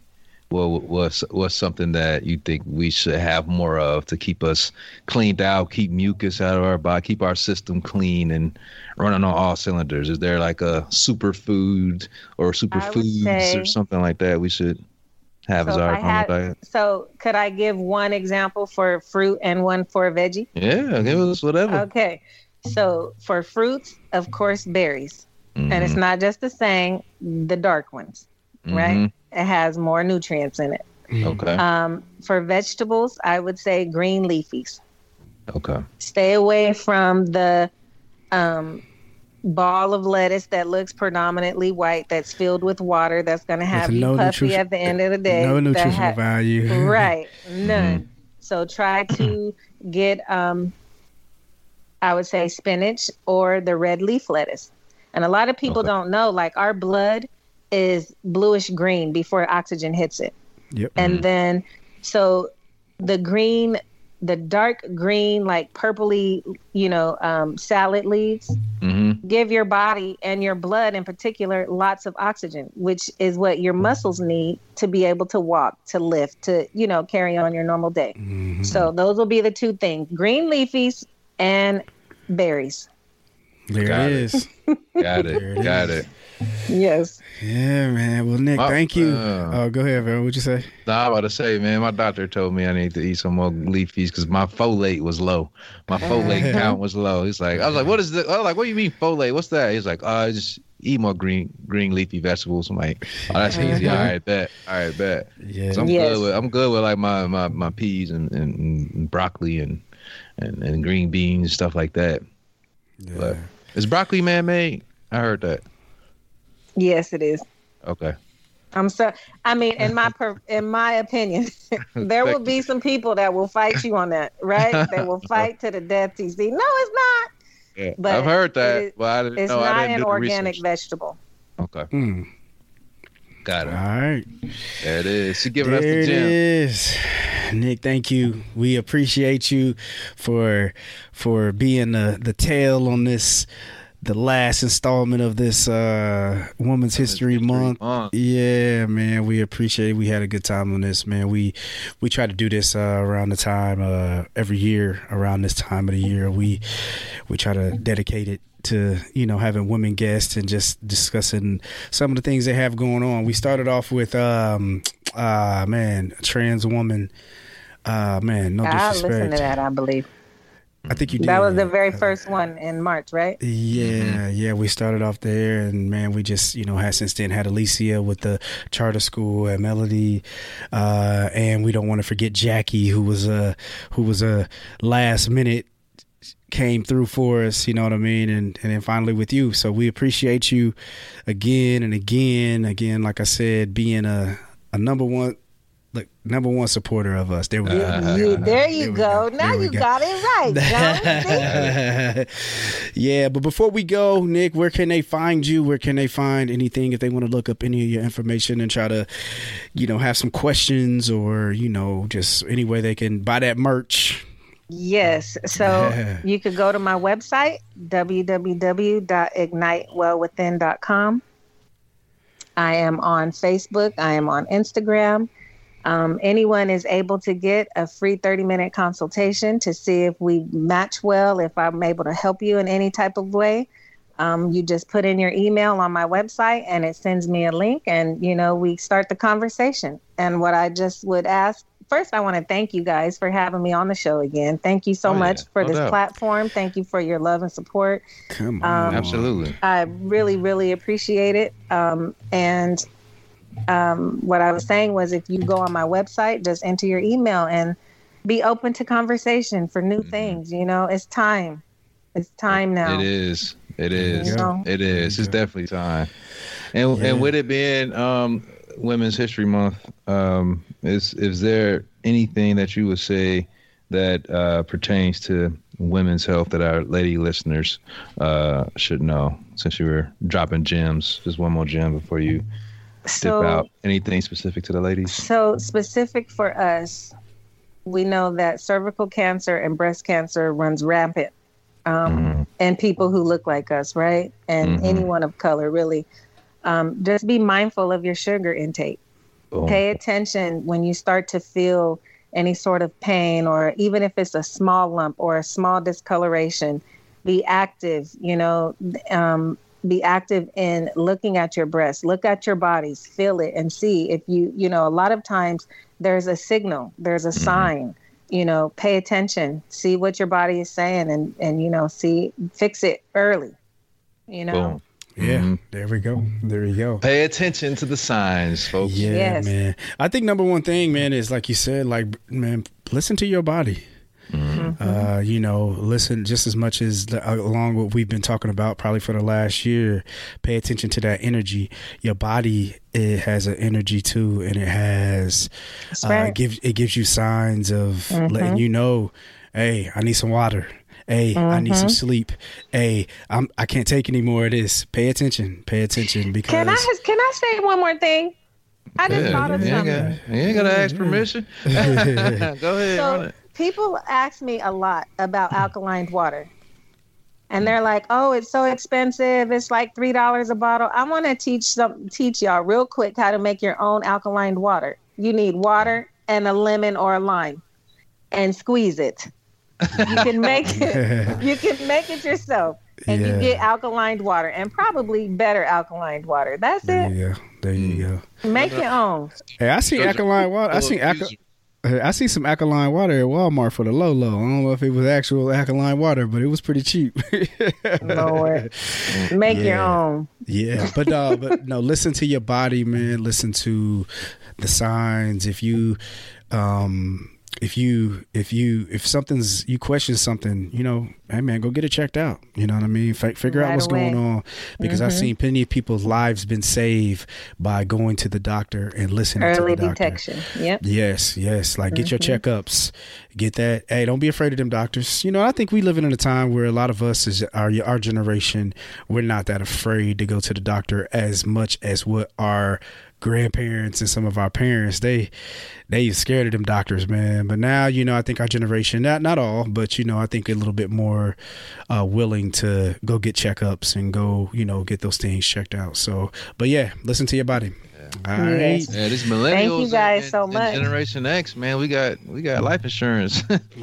well, what's what's something that you think we should have more of to keep us cleaned out, keep mucus out of our body, keep our system clean and running on all cylinders? Is there like a superfood or superfoods or something like that we should? Have So I on had- back. So could I give one example for fruit and one for veggie? Yeah, give us whatever. Okay. So for fruits, of course, berries. And it's Mhm, not just the saying, the dark ones, right? It has more nutrients in it. Okay. Um, for vegetables, I would say green leafies. okay. Stay away from the um, ball of lettuce that looks predominantly white, that's filled with water, that's going to have With you no puffy nutrition- at the end of the day. no nutritional ha- value. right, none. Mm-hmm. So try to get, um, I would say, spinach or the red leaf lettuce. And a lot of people Okay. don't know, like our blood is bluish green before oxygen hits it. Yep. And then, so the green, the dark green, like purpley, you know, um, salad leaves hmm give your body and your blood in particular lots of oxygen, which is what your muscles need to be able to walk, to lift, to, you know, carry on your normal day. Mhm. So those will be the two things green leafies and berries. there Got it it. is. Got it. it Got it. Yes. Yeah, man. Well, Nick, Oh, thank you. uh, oh, go ahead, bro. What'd you say? Nah, I'm about to say, man, my doctor told me I need to eat some more leafies because my folate was low. My folate count was low. He's like, I was like, what is this? I was like, what do you mean folate? What's that? He's like, oh, just eat more green green leafy vegetables. I'm like, oh, that's easy. All right, bet. All right, bet. Yeah. 'Cause I'm Yes. good with I'm good with like my my, my peas and, and, and broccoli and, and and green beans and stuff like that. yeah. But is broccoli man made? I heard that. Yes, it is. Okay. I'm so. I mean, in my per, in my opinion, there will be some people that will fight you on that, right? They will fight to the death. TC. No, it's not. Yeah, But I've heard that, it is- but I didn't It's know. I not didn't an do organic research. vegetable. Okay, Mm. got it. All right. There it is. She giving there us the it gem. is. Nick, thank you. We appreciate you for for being the the tail on this the last installment of this uh Women's History, Month. Month. Yeah, man, we appreciate it. We had a good time on this, man. We we try to do this uh, around the time uh, every year around this time of the year. We we try to dedicate it to you know having women guests and just discussing some of the things they have going on. We started off with um uh man, a trans woman. Uh man, no I disrespect. listened to that. I believe I think you did. that was the very first one in March, right? yeah, yeah, we started off there, and man, we just you know had since then had Alicia with the charter school and Melody, uh, and we don't want to forget Jackie, who was a who was a last minute came through for us. You know what I mean, and and then finally with you. So we appreciate you again and again, again. Like I said, being a a number one. Look, number one supporter of us. There we go. Uh, You- there you go. go. Now you go. got it right, yeah, but before we go, Nick, where can they find you? Where can they find anything if they want to look up any of your information and try to, you know, have some questions or, you know, just any way they can buy that merch? Yes. So Yeah. you could go to my website, www.ignitewellwithin.com. I am on Facebook. I am on Instagram. Um, anyone is able to get a free 30 minute consultation to see if we match well, if I'm able to help you in any type of way. Um, you just put in your email on my website and it sends me a link, and you know, we start the conversation. And what I just would ask first, I want to thank you guys for having me on the show again. Thank you so Oh, yeah. much for No this doubt. platform. Thank you for your love and support. Come Um, on. Absolutely. I really, really appreciate it. Um, and um, what I was saying was if you go on my website, just enter your email and be open to conversation for new Mhm. things. You know, it's time. It's time now. It is. It is. You know? It is. It's definitely time. And Yeah. and with it being um, Women's History Month, um, is is there anything that you would say that uh, pertains to women's health that our lady listeners uh, should know? Since you were dropping gems, just one more gem before you dip So, out. Anything specific to the ladies? so specific for us, we know that cervical cancer and breast cancer runs rampant. Um, Mhm. and people who look like us, right? And Mhm. anyone of color, really. Um, just be mindful of your sugar intake. Boom. Pay attention when you start to feel any sort of pain, or even if it's a small lump or a small discoloration. Be active, you know. Um, be active in looking at your breasts, look at your bodies, feel it, and see if you, you know, a lot of times there's a signal, there's a mm-hmm. sign. You know, pay attention, see what your body is saying, and and you know, see fix it early. You know. Boom. Yeah, mm-hmm. there we go. There you go. Pay attention to the signs, folks. Yeah, yes. man. I think number one thing, man, is like you said, like man, listen to your body. Mm-hmm. Uh, you know, listen just as much as the, uh, along what we've been talking about probably for the last year. Pay attention to that energy. Your body it has an energy too, and it has uh, it gives it gives you signs of mm-hmm. letting you know, hey, I need some water. Hey, mm-hmm. I need some mm-hmm. sleep. Hey, I'm I can't take any more of this. Pay attention. Pay attention because Can I can I say one more thing? I just yeah, thought of something. Ain't got, you ain't gotta ask permission. Go ahead. So, people ask me a lot about hmm. alkaline water. And hmm. they're like, "Oh, it's so expensive. It's like three dollars a bottle." I want to teach some teach y'all real quick how to make your own alkaline water. You need water and a lemon or a lime, and squeeze it. You can make it. you can make it yourself, and yeah. you get alkaline water, and probably better alkaline water. That's there it. You go. There you go. Make your own. Hey, I see alkaline water. I see alkaline. I see some alkaline water at Walmart for the low low. I don't know if it was actual alkaline water, but it was pretty cheap. Lord, make yeah. your own. Yeah, but uh, but no, listen to your body, man. Listen to the signs. If you um if you if you if something's you question something, you know, hey man, go get it checked out. You know what I mean? F- figure right out what's away. going on because mm-hmm. I've seen plenty of people's lives been saved by going to the doctor and listening Early to the doctor. Early detection. Yep. Yes, yes. Like mm-hmm. get your mm-hmm. checkups, get that. Hey, don't be afraid of them doctors. You know, I think we live in a time where a lot of us is our our generation, we're not that afraid to go to the doctor as much as what our grandparents and some of our parents they they scared of them doctors man but now you know i think our generation not not all but you know i think a little bit more uh, willing to go get checkups and go you know get those things checked out so but yeah listen to your body all right. Yeah, this millennials. Thank you guys and, so much. Generation X, man, we got we got life insurance.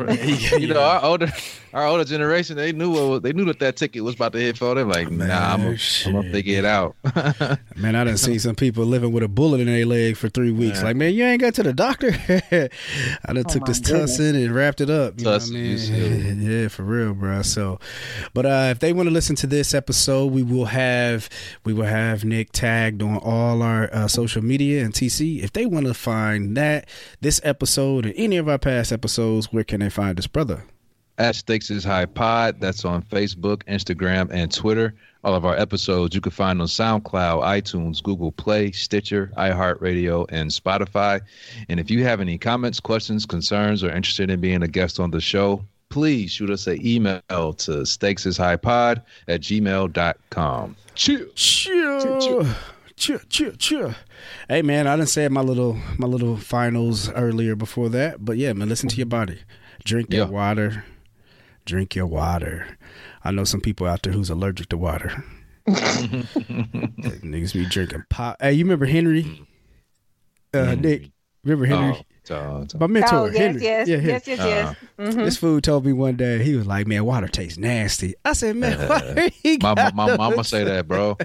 you know, our older our older generation, they knew what they knew that that ticket was about to hit for. They're like, nah, man, I'm, gonna, I'm gonna figure it out. man, I done seen some people living with a bullet in their leg for three weeks. Man. Like, man, you ain't got to the doctor. I done oh took this goodness. tussin and wrapped it up. You tussin, know what I mean? yeah, for real, bro. So, but uh, if they want to listen to this episode, we will have we will have Nick tagged on all our uh, social media and TC. If they want to find that this episode and any of our past episodes, where can they find us, brother? At Stakes is High Pod. That's on Facebook, Instagram, and Twitter. All of our episodes you can find on SoundCloud, iTunes, Google Play, Stitcher, iHeartRadio, and Spotify. And if you have any comments, questions, concerns, or interested in being a guest on the show, please shoot us an email to stakesishighpod at gmail.com. Chill. Chill. Chill, chill, chill. Hey man, I didn't say my little my little finals earlier before that, but yeah, man, listen to your body. Drink that yeah. water drink your water. I know some people out there who's allergic to water. niggas be drinking pop. Hey, you remember Henry? Uh, Henry. Nick, remember Henry? Oh, My mentor, oh, yes, Henry. Yes, yeah, yes, yes, yes. Uh, mm-hmm. This fool told me one day he was like, "Man, water tastes nasty." I said, "Man, uh, my, my, my mama say that, bro."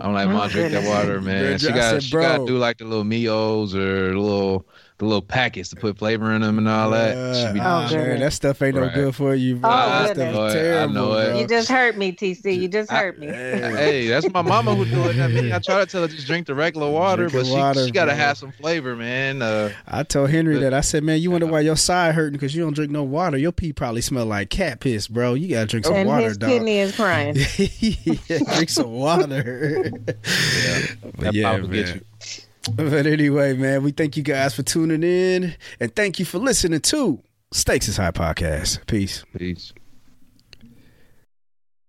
I'm like, "Mom, drink that water, man." She got she got to do like the little meals or little the little packets to put flavor in them and all that. Uh, oh, man, that stuff ain't right. no good for you, bro. Oh, that stuff is terrible. I know it. You just hurt me, TC. You just hurt me. hey, that's my mama who do it. I mean, I try to tell her just drink the regular water, but she, water, she got to have some flavor, man. Uh, I told Henry but, that. I said, man, you wonder why your side hurting because you don't drink no water. Your pee probably smell like cat piss, bro. You gotta drink some and water, his dog. kidney is crying. yeah, drink some water. yeah, but yeah, man. But anyway, man, we thank you guys for tuning in and thank you for listening to Stakes is High Podcast. Peace. Peace.